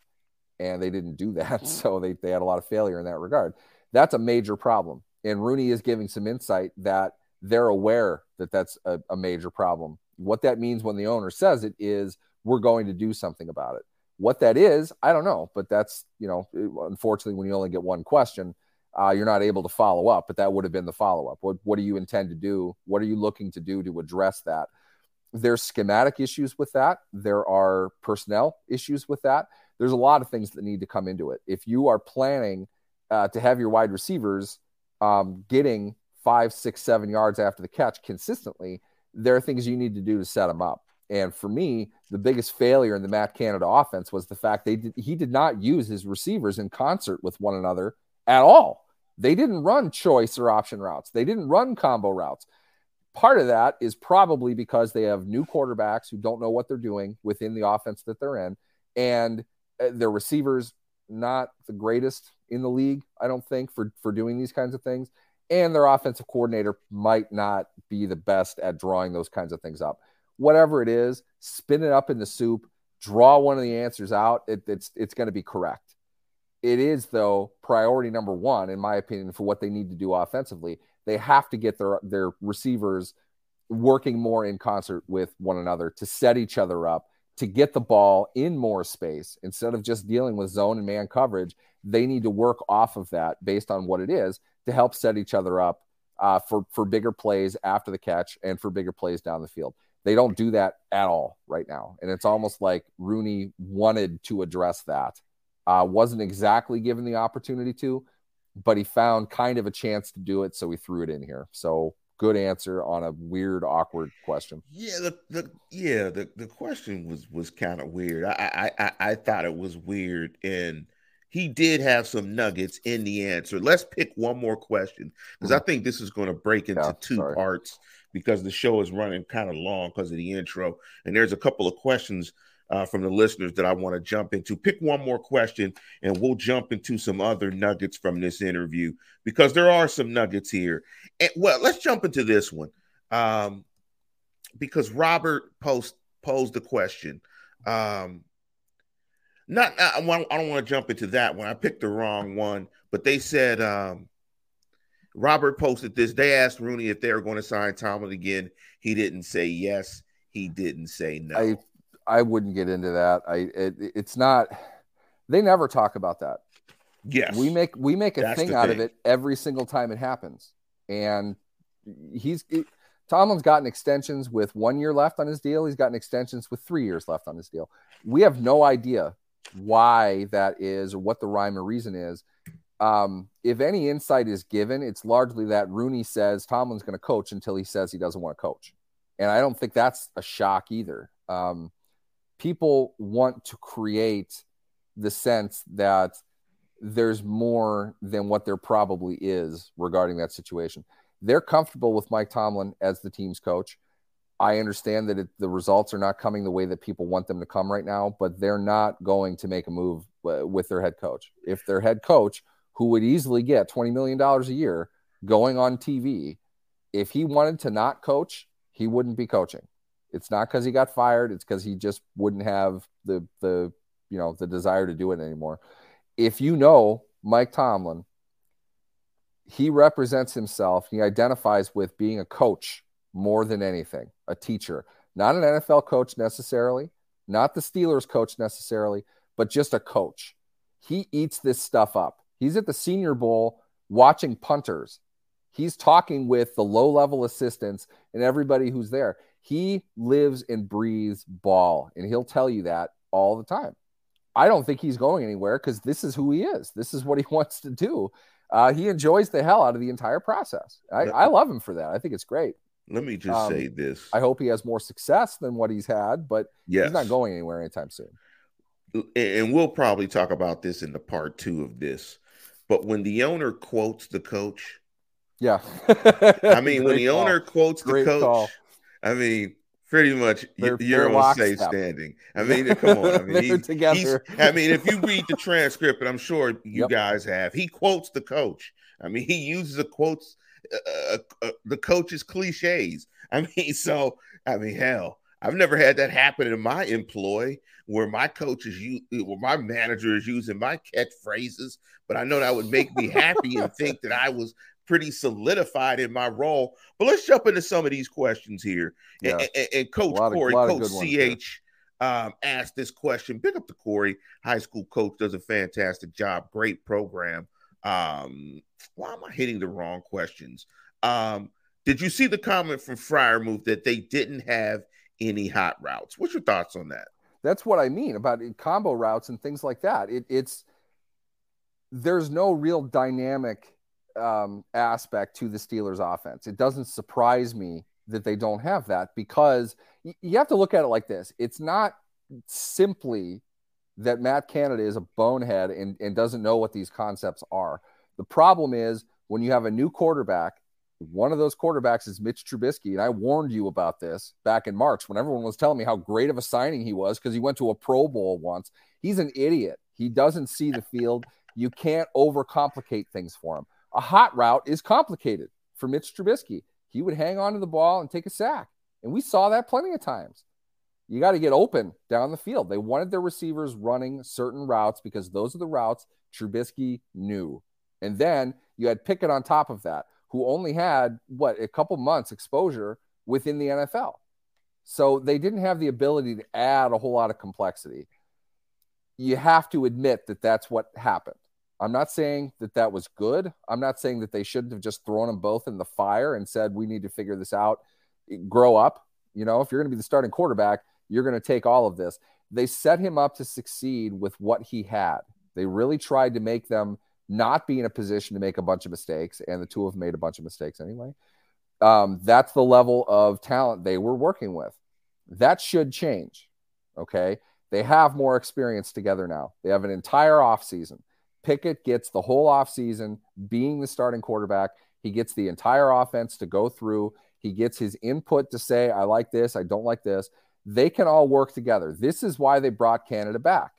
Speaker 2: and they didn't do that. Mm-hmm. So they, they had a lot of failure in that regard. That's a major problem. And Rooney is giving some insight that they're aware that that's a, a major problem. What that means when the owner says it is, we're going to do something about it. What that is, I don't know, but that's, you know, unfortunately, when you only get one question, uh, you're not able to follow up, but that would have been the follow up. What, what do you intend to do? What are you looking to do to address that? there's schematic issues with that. There are personnel issues with that. There's a lot of things that need to come into it. If you are planning uh, to have your wide receivers um, getting five, six, seven yards after the catch consistently, there are things you need to do to set them up. And for me, the biggest failure in the Matt Canada offense was the fact they did, he did not use his receivers in concert with one another at all. They didn't run choice or option routes. They didn't run combo routes. Part of that is probably because they have new quarterbacks who don't know what they're doing within the offense that they're in, and uh, their receivers not the greatest in the league, I don't think, for for doing these kinds of things. And their offensive coordinator might not be the best at drawing those kinds of things up. Whatever it is, spin it up in the soup, draw one of the answers out. It, it's it's going to be correct. It is though priority number one, in my opinion, for what they need to do offensively they have to get their their receivers working more in concert with one another to set each other up to get the ball in more space instead of just dealing with zone and man coverage they need to work off of that based on what it is to help set each other up uh, for for bigger plays after the catch and for bigger plays down the field they don't do that at all right now and it's almost like rooney wanted to address that uh, wasn't exactly given the opportunity to but he found kind of a chance to do it, so he threw it in here. So good answer on a weird, awkward question.
Speaker 1: Yeah, the, the yeah the, the question was was kind of weird. I, I I thought it was weird, and he did have some nuggets in the answer. Let's pick one more question because mm-hmm. I think this is going to break into yeah, two sorry. parts because the show is running kind of long because of the intro, and there's a couple of questions uh, from the listeners that I want to jump into. Pick one more question, and we'll jump into some other nuggets from this interview because there are some nuggets here. And well, let's jump into this one um, because Robert post posed the question. Um, not, I don't want to jump into that one. I picked the wrong one, but they said um, Robert posted this. They asked Rooney if they were going to sign Tomlin again. He didn't say yes. He didn't say no.
Speaker 2: I I wouldn't get into that. I it, it's not. They never talk about that.
Speaker 1: Yes,
Speaker 2: we make we make a thing out thing. of it every single time it happens, and he's it, Tomlin's gotten extensions with one year left on his deal. He's gotten extensions with three years left on his deal. We have no idea why that is or what the rhyme or reason is. Um, if any insight is given, it's largely that Rooney says Tomlin's going to coach until he says he doesn't want to coach. And I don't think that's a shock either. Um, people want to create the sense that there's more than what there probably is regarding that situation. They're comfortable with Mike Tomlin as the team's coach. I understand that it, the results are not coming the way that people want them to come right now, but they're not going to make a move uh, with their head coach. If their head coach, who would easily get $20 million a year going on TV, if he wanted to not coach, he wouldn't be coaching. It's not because he got fired, it's because he just wouldn't have the the you know the desire to do it anymore. If you know Mike Tomlin, he represents himself, he identifies with being a coach more than anything, a teacher, not an NFL coach necessarily, not the Steelers coach necessarily, but just a coach. He eats this stuff up. He's at the Senior Bowl watching punters. He's talking with the low level assistants and everybody who's there. He lives and breathes ball, and he'll tell you that all the time. I don't think he's going anywhere because this is who he is. This is what he wants to do. Uh, he enjoys the hell out of the entire process. I, I love him for that. I think it's great.
Speaker 1: Let me just um, say this.
Speaker 2: I hope he has more success than what he's had, but yes. he's not going anywhere anytime soon.
Speaker 1: And we'll probably talk about this in the part two of this. But when the owner quotes the coach,
Speaker 2: yeah.
Speaker 1: I mean, when the call. owner quotes Great the coach, call. I mean, pretty much they're, you're they're on safe standing. I mean, come on. I mean, he's, together. He's, I mean, if you read the transcript, and I'm sure you yep. guys have, he quotes the coach. I mean, he uses the quotes uh, uh, the coach's cliches. I mean, so I mean, hell, I've never had that happen in my employ where my coach is you, where my manager is using my catchphrases. But I know that would make me happy and think that I was pretty solidified in my role. But let's jump into some of these questions here. Yeah. And, and, and, Coach Corey, Coach CH. Um, asked this question. Pick up the Corey high school coach does a fantastic job. Great program. Um, why am I hitting the wrong questions? Um, did you see the comment from Freiermuth that they didn't have any hot routes? What's your thoughts on that?
Speaker 2: That's what I mean about combo routes and things like that. It, it's there's no real dynamic um, aspect to the Steelers' offense. It doesn't surprise me that they don't have that because you have to look at it like this. It's not simply that Matt Canada is a bonehead and, and doesn't know what these concepts are. The problem is when you have a new quarterback, one of those quarterbacks is Mitch Trubisky. And I warned you about this back in March when everyone was telling me how great of a signing he was because he went to a Pro Bowl once. He's an idiot. He doesn't see the field. You can't overcomplicate things for him. A hot route is complicated for Mitch Trubisky. He would hang on to the ball and take a sack. And we saw that plenty of times. You got to get open down the field. They wanted their receivers running certain routes because those are the routes Trubisky knew. And then you had Pickett on top of that, who only had what a couple months exposure within the NFL. So they didn't have the ability to add a whole lot of complexity. You have to admit that that's what happened. I'm not saying that that was good. I'm not saying that they shouldn't have just thrown them both in the fire and said, we need to figure this out, grow up. You know, if you're going to be the starting quarterback, you're going to take all of this. They set him up to succeed with what he had. They really tried to make them not be in a position to make a bunch of mistakes, and the two have made a bunch of mistakes anyway. Um, that's the level of talent they were working with. That should change. Okay. They have more experience together now. They have an entire offseason. Pickett gets the whole offseason being the starting quarterback. He gets the entire offense to go through. He gets his input to say, I like this, I don't like this. They can all work together. This is why they brought Canada back.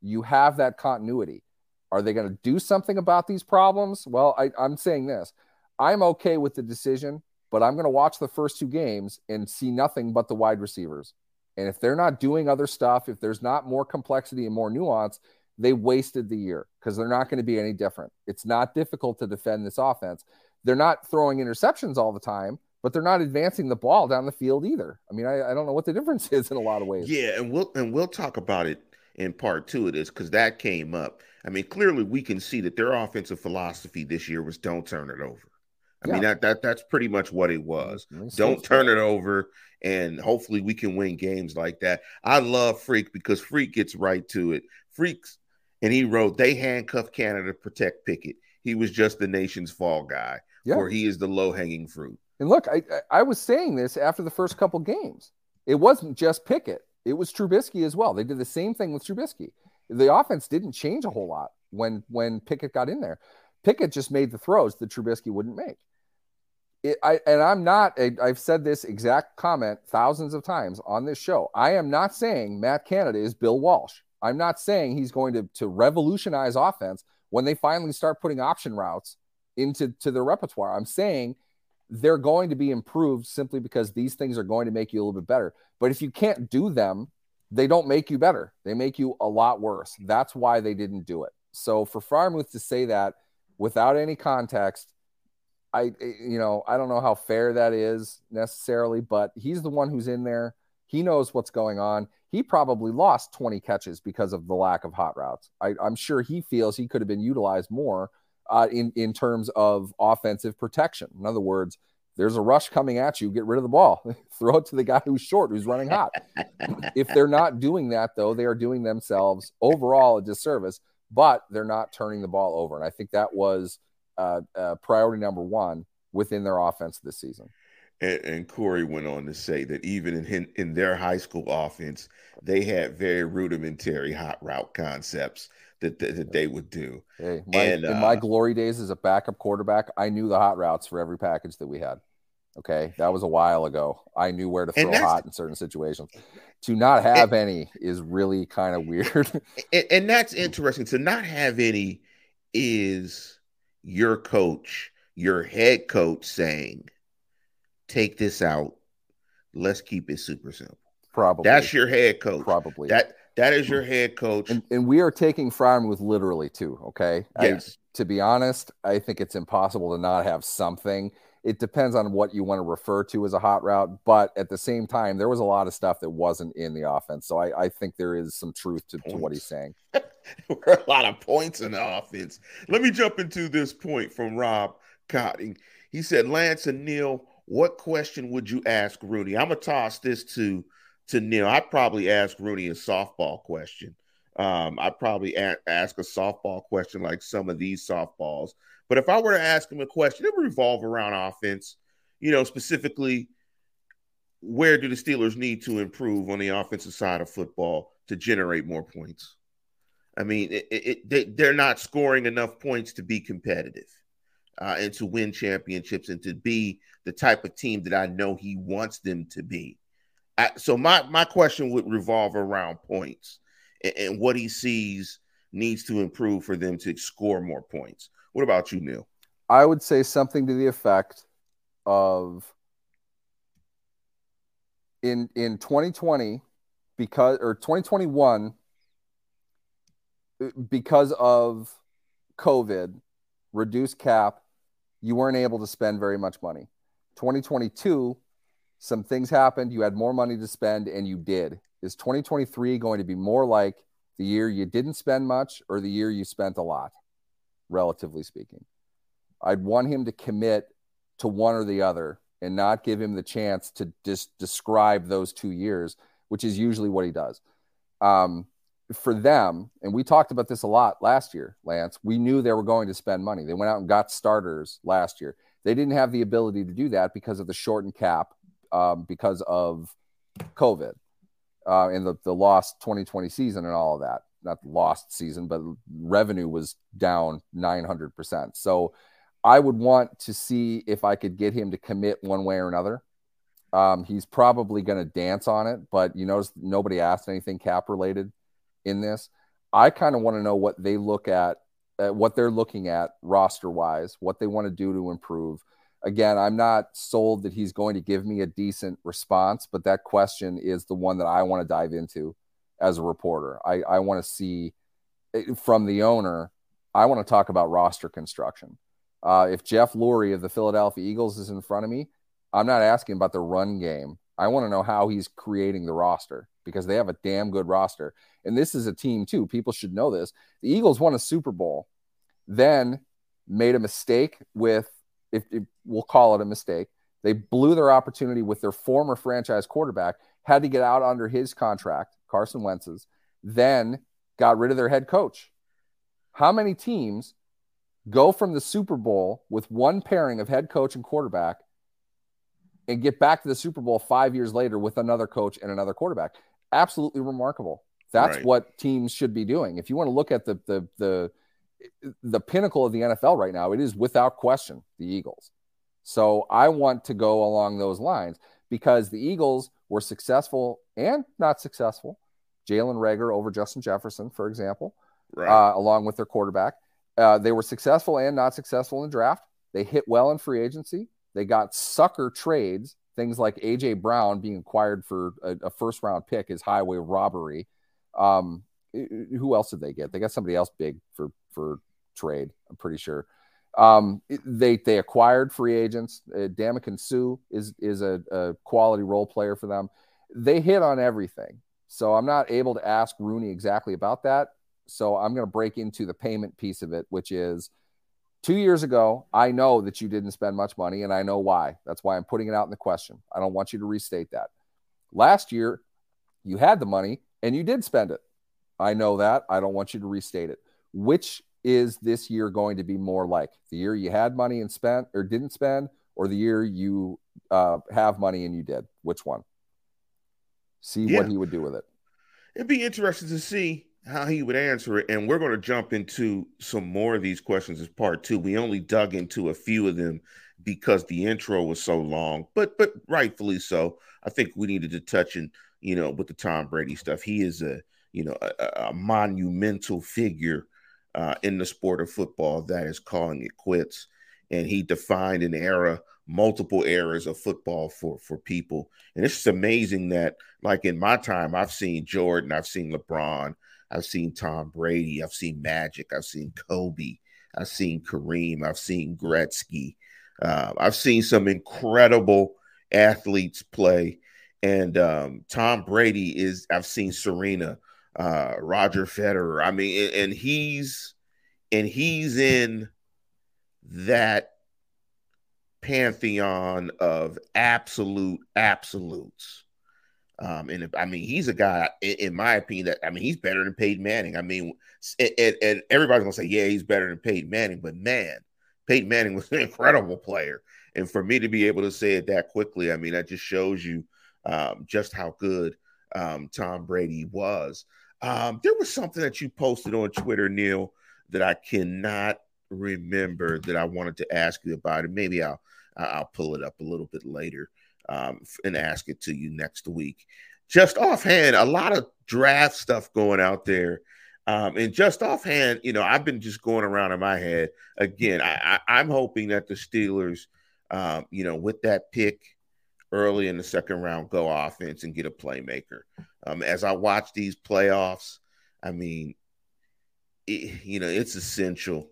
Speaker 2: You have that continuity. Are they going to do something about these problems? Well, I, I'm saying this I'm okay with the decision, but I'm going to watch the first two games and see nothing but the wide receivers. And if they're not doing other stuff, if there's not more complexity and more nuance, they wasted the year because they're not going to be any different. It's not difficult to defend this offense. They're not throwing interceptions all the time, but they're not advancing the ball down the field either. I mean, I, I don't know what the difference is in a lot of ways.
Speaker 1: Yeah, and we'll and we'll talk about it in part two of this because that came up. I mean, clearly we can see that their offensive philosophy this year was don't turn it over. I yeah. mean that that that's pretty much what it was. Mm-hmm. Don't turn it over, and hopefully we can win games like that. I love Freak because Freak gets right to it. Freaks, and he wrote they handcuffed Canada to protect Pickett. He was just the nation's fall guy, yeah. or he is the low hanging fruit.
Speaker 2: And look, I I was saying this after the first couple games. It wasn't just Pickett; it was Trubisky as well. They did the same thing with Trubisky. The offense didn't change a whole lot when when Pickett got in there. Pickett just made the throws that Trubisky wouldn't make it, I, and I'm not, I've said this exact comment thousands of times on this show. I am not saying Matt Canada is Bill Walsh. I'm not saying he's going to, to revolutionize offense when they finally start putting option routes into to their repertoire. I'm saying they're going to be improved simply because these things are going to make you a little bit better. But if you can't do them, they don't make you better. They make you a lot worse. That's why they didn't do it. So for Freiermuth to say that without any context I, you know, I don't know how fair that is necessarily, but he's the one who's in there. He knows what's going on. He probably lost 20 catches because of the lack of hot routes. I, am sure he feels he could have been utilized more uh, in in terms of offensive protection. In other words, there's a rush coming at you, get rid of the ball, throw it to the guy who's short, who's running hot. if they're not doing that, though, they are doing themselves overall a disservice, but they're not turning the ball over. And I think that was uh, uh, priority number one within their offense this season.
Speaker 1: And, and, Corey went on to say that even in in their high school offense, they had very rudimentary hot route concepts that that, that they would do.
Speaker 2: Hey, my, and, in uh, my glory days as a backup quarterback, I knew the hot routes for every package that we had. Okay, that was a while ago. I knew where to throw hot in certain situations. To not have and, any is really kind of weird.
Speaker 1: And, and that's interesting. To not have any is your coach, your head coach saying, take this out. Let's keep it super simple.
Speaker 2: Probably.
Speaker 1: That's your head coach.
Speaker 2: Probably.
Speaker 1: That that is your head coach.
Speaker 2: And, and we are taking Freiermuth literally too. Okay.
Speaker 1: Yes.
Speaker 2: I, to be honest, I think it's impossible to not have something. It depends on what you want to refer to as a hot route, but at the same time, there was a lot of stuff that wasn't in the offense. So I, I think there is some truth to, to what he's saying.
Speaker 1: were a lot of points in the offense. Let me jump into this point from Rob Cotting. He said, Lance and Neil, what question would you ask Rooney? I'm gonna toss this to to Neil. I'd probably ask Rooney a softball question. Um, I'd probably a- ask a softball question like some of these softballs. But if I were to ask him a question, it would revolve around offense. You know, specifically, where do the Steelers need to improve on the offensive side of football to generate more points? I mean, it, it, they, they're not scoring enough points to be competitive uh, and to win championships and to be the type of team that I know he wants them to be. I, so my my question would revolve around points and, and, what he sees needs to improve for them to score more points. What about you, Neil?
Speaker 2: I would say something to the effect of in in 2020 because or 2021 because of COVID, reduced cap, you weren't able to spend very much money. 2022, some things happened. You had more money to spend, and you did. Is 2023 going to be more like the year you didn't spend much or the year you spent a lot, relatively speaking? I'd want him to commit to one or the other and not give him the chance to just describe those two years, which is usually what he does. Um, for them, and we talked about this a lot last year, Lance, we knew they were going to spend money. They went out and got starters last year. They didn't have the ability to do that because of the shortened cap, um, because of COVID uh, and the, the lost 2020 season and all of that. Not lost season, but revenue was down 900%. So I would want to see if I could get him to commit one way or another. Um, he's probably going to dance on it, but you notice nobody asked anything cap related in this. I kind of want to know what they look at, uh, what they're looking at roster wise, what they want to do to improve. Again, I'm not sold that he's going to give me a decent response, but that question is the one that I want to dive into as a reporter. I, I want to see eh, from the owner, I want to talk about roster construction. Uh, if Jeff Lurie of the Philadelphia Eagles is in front of me, I'm not asking about the run game. I want to know how he's creating the roster because they have a damn good roster. And this is a team, too. People should know this. The Eagles won a Super Bowl, then made a mistake with if, if we'll call it a mistake, they blew their opportunity with their former franchise quarterback, had to get out under his contract, Carson Wentz's, then got rid of their head coach. How many teams go from the Super Bowl with one pairing of head coach and quarterback and get back to the Super Bowl five years later with another coach and another quarterback? Absolutely remarkable. That's right. what teams should be doing. If you want to look at the the the the pinnacle of the NFL right now, it is without question the Eagles. So I want to go along those lines because the Eagles were successful and not successful. Jalen Reagor over Justin Jefferson, for example, right. uh, along with their quarterback. Uh, they were successful and not successful in draft. They hit well in free agency. They got sucker trades, things like AJ Brown being acquired for a, a first round pick is highway robbery. Um, who else did they get? They got somebody else big for for trade. I'm pretty sure. Um, they they acquired free agents. Uh, Ndamukong Suh is is a, a, quality role player for them. They hit on everything. So I'm not able to ask Rooney exactly about that. So I'm going to break into the payment piece of it, which is two years ago. I know that you didn't spend much money, and I know why. That's why I'm putting it out in the question. I don't want you to restate that. Last year, you had the money and you did spend it. I know that. I don't want you to restate it. Which is this year going to be more like? The year you had money and spent or didn't spend, or the year you uh, have money and you did? Which one? See yeah. what he would do with it.
Speaker 1: It'd be interesting to see how he would answer it. And we're going to jump into some more of these questions as part two. We only dug into a few of them because the intro was so long, but but rightfully so. I think we needed to touch in, you know, with the Tom Brady stuff. He is a you know a, a monumental figure uh, in the sport of football that is calling it quits. And he defined an era, multiple eras of football for for people. And it's just amazing that, like in my time, I've seen Jordan, I've seen LeBron, I've seen Tom Brady, I've seen Magic, I've seen Kobe, I've seen Kareem, I've seen Gretzky, uh, I've seen some incredible athletes play. And um, Tom Brady is, I've seen Serena uh, Roger Federer. I mean, and he's and he's in that pantheon of absolute absolutes. Um, and if, I mean, he's a guy, in, in, my opinion, that I mean, he's better than Peyton Manning. I mean, and, and everybody's gonna say, yeah, he's better than Peyton Manning, but man, Peyton Manning was an incredible player. And for me to be able to say it that quickly, I mean, that just shows you um, just how good um, Tom Brady was. Um, there was something that you posted on Twitter, Neil, that I cannot remember that I wanted to ask you about, and maybe I'll I'll pull it up a little bit later um, and ask it to you next week. Just offhand, a lot of draft stuff going out there. Um, and just offhand, you know, I've been just going around in my head again. I, am hoping that the Steelers, um, you know, with that pick early in the second round, go offense and get a playmaker. Um, as I watch these playoffs, I mean, it, you know, it's essential.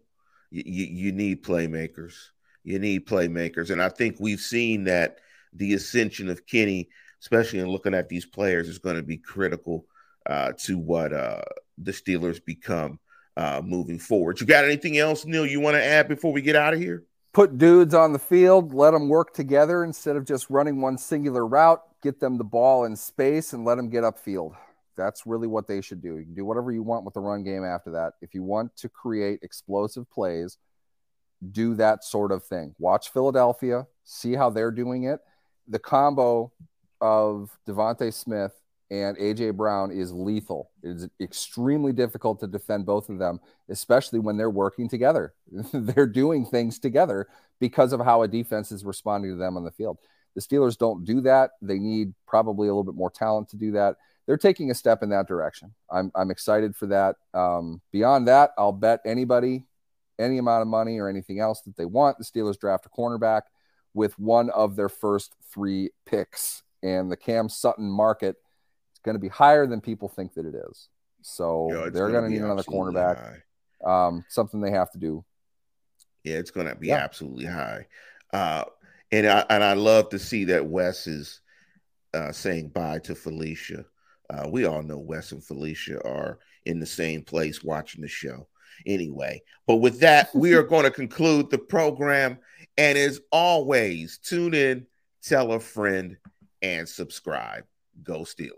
Speaker 1: You, you, you need playmakers. You need playmakers, and I think we've seen that the ascension of Kenny, especially in looking at these players, is going to be critical uh, to what uh, the Steelers become uh, moving forward. You got anything else, Neil? You want to add before we get out of here?
Speaker 2: Put dudes on the field, let them work together instead of just running one singular route get them the ball in space and let them get upfield. That's really what they should do. You can do whatever you want with the run game after that. If you want to create explosive plays, do that sort of thing. Watch Philadelphia, see how they're doing it. The combo of DeVonta Smith and AJ Brown is lethal. It is extremely difficult to defend both of them, especially when they're working together. they're doing things together because of how a defense is responding to them on the field. The Steelers don't do that. They need probably a little bit more talent to do that. They're taking a step in that direction. I'm, I'm excited for that. Um, beyond that, I'll bet anybody any amount of money or anything else that they want. The Steelers draft a cornerback with one of their first three picks. And the Cam Sutton market going to be higher than people think that it is. So Yo, they're going to need another cornerback. Um, something they have to do.
Speaker 1: Yeah, it's going to be yeah. absolutely high. Uh, and I and I love to see that Wes is uh, saying bye to Felicia. Uh, we all know Wes and Felicia are in the same place watching the show anyway. But with that, we are going to conclude the program. And as always, tune in, tell a friend, and subscribe. Go Steelers.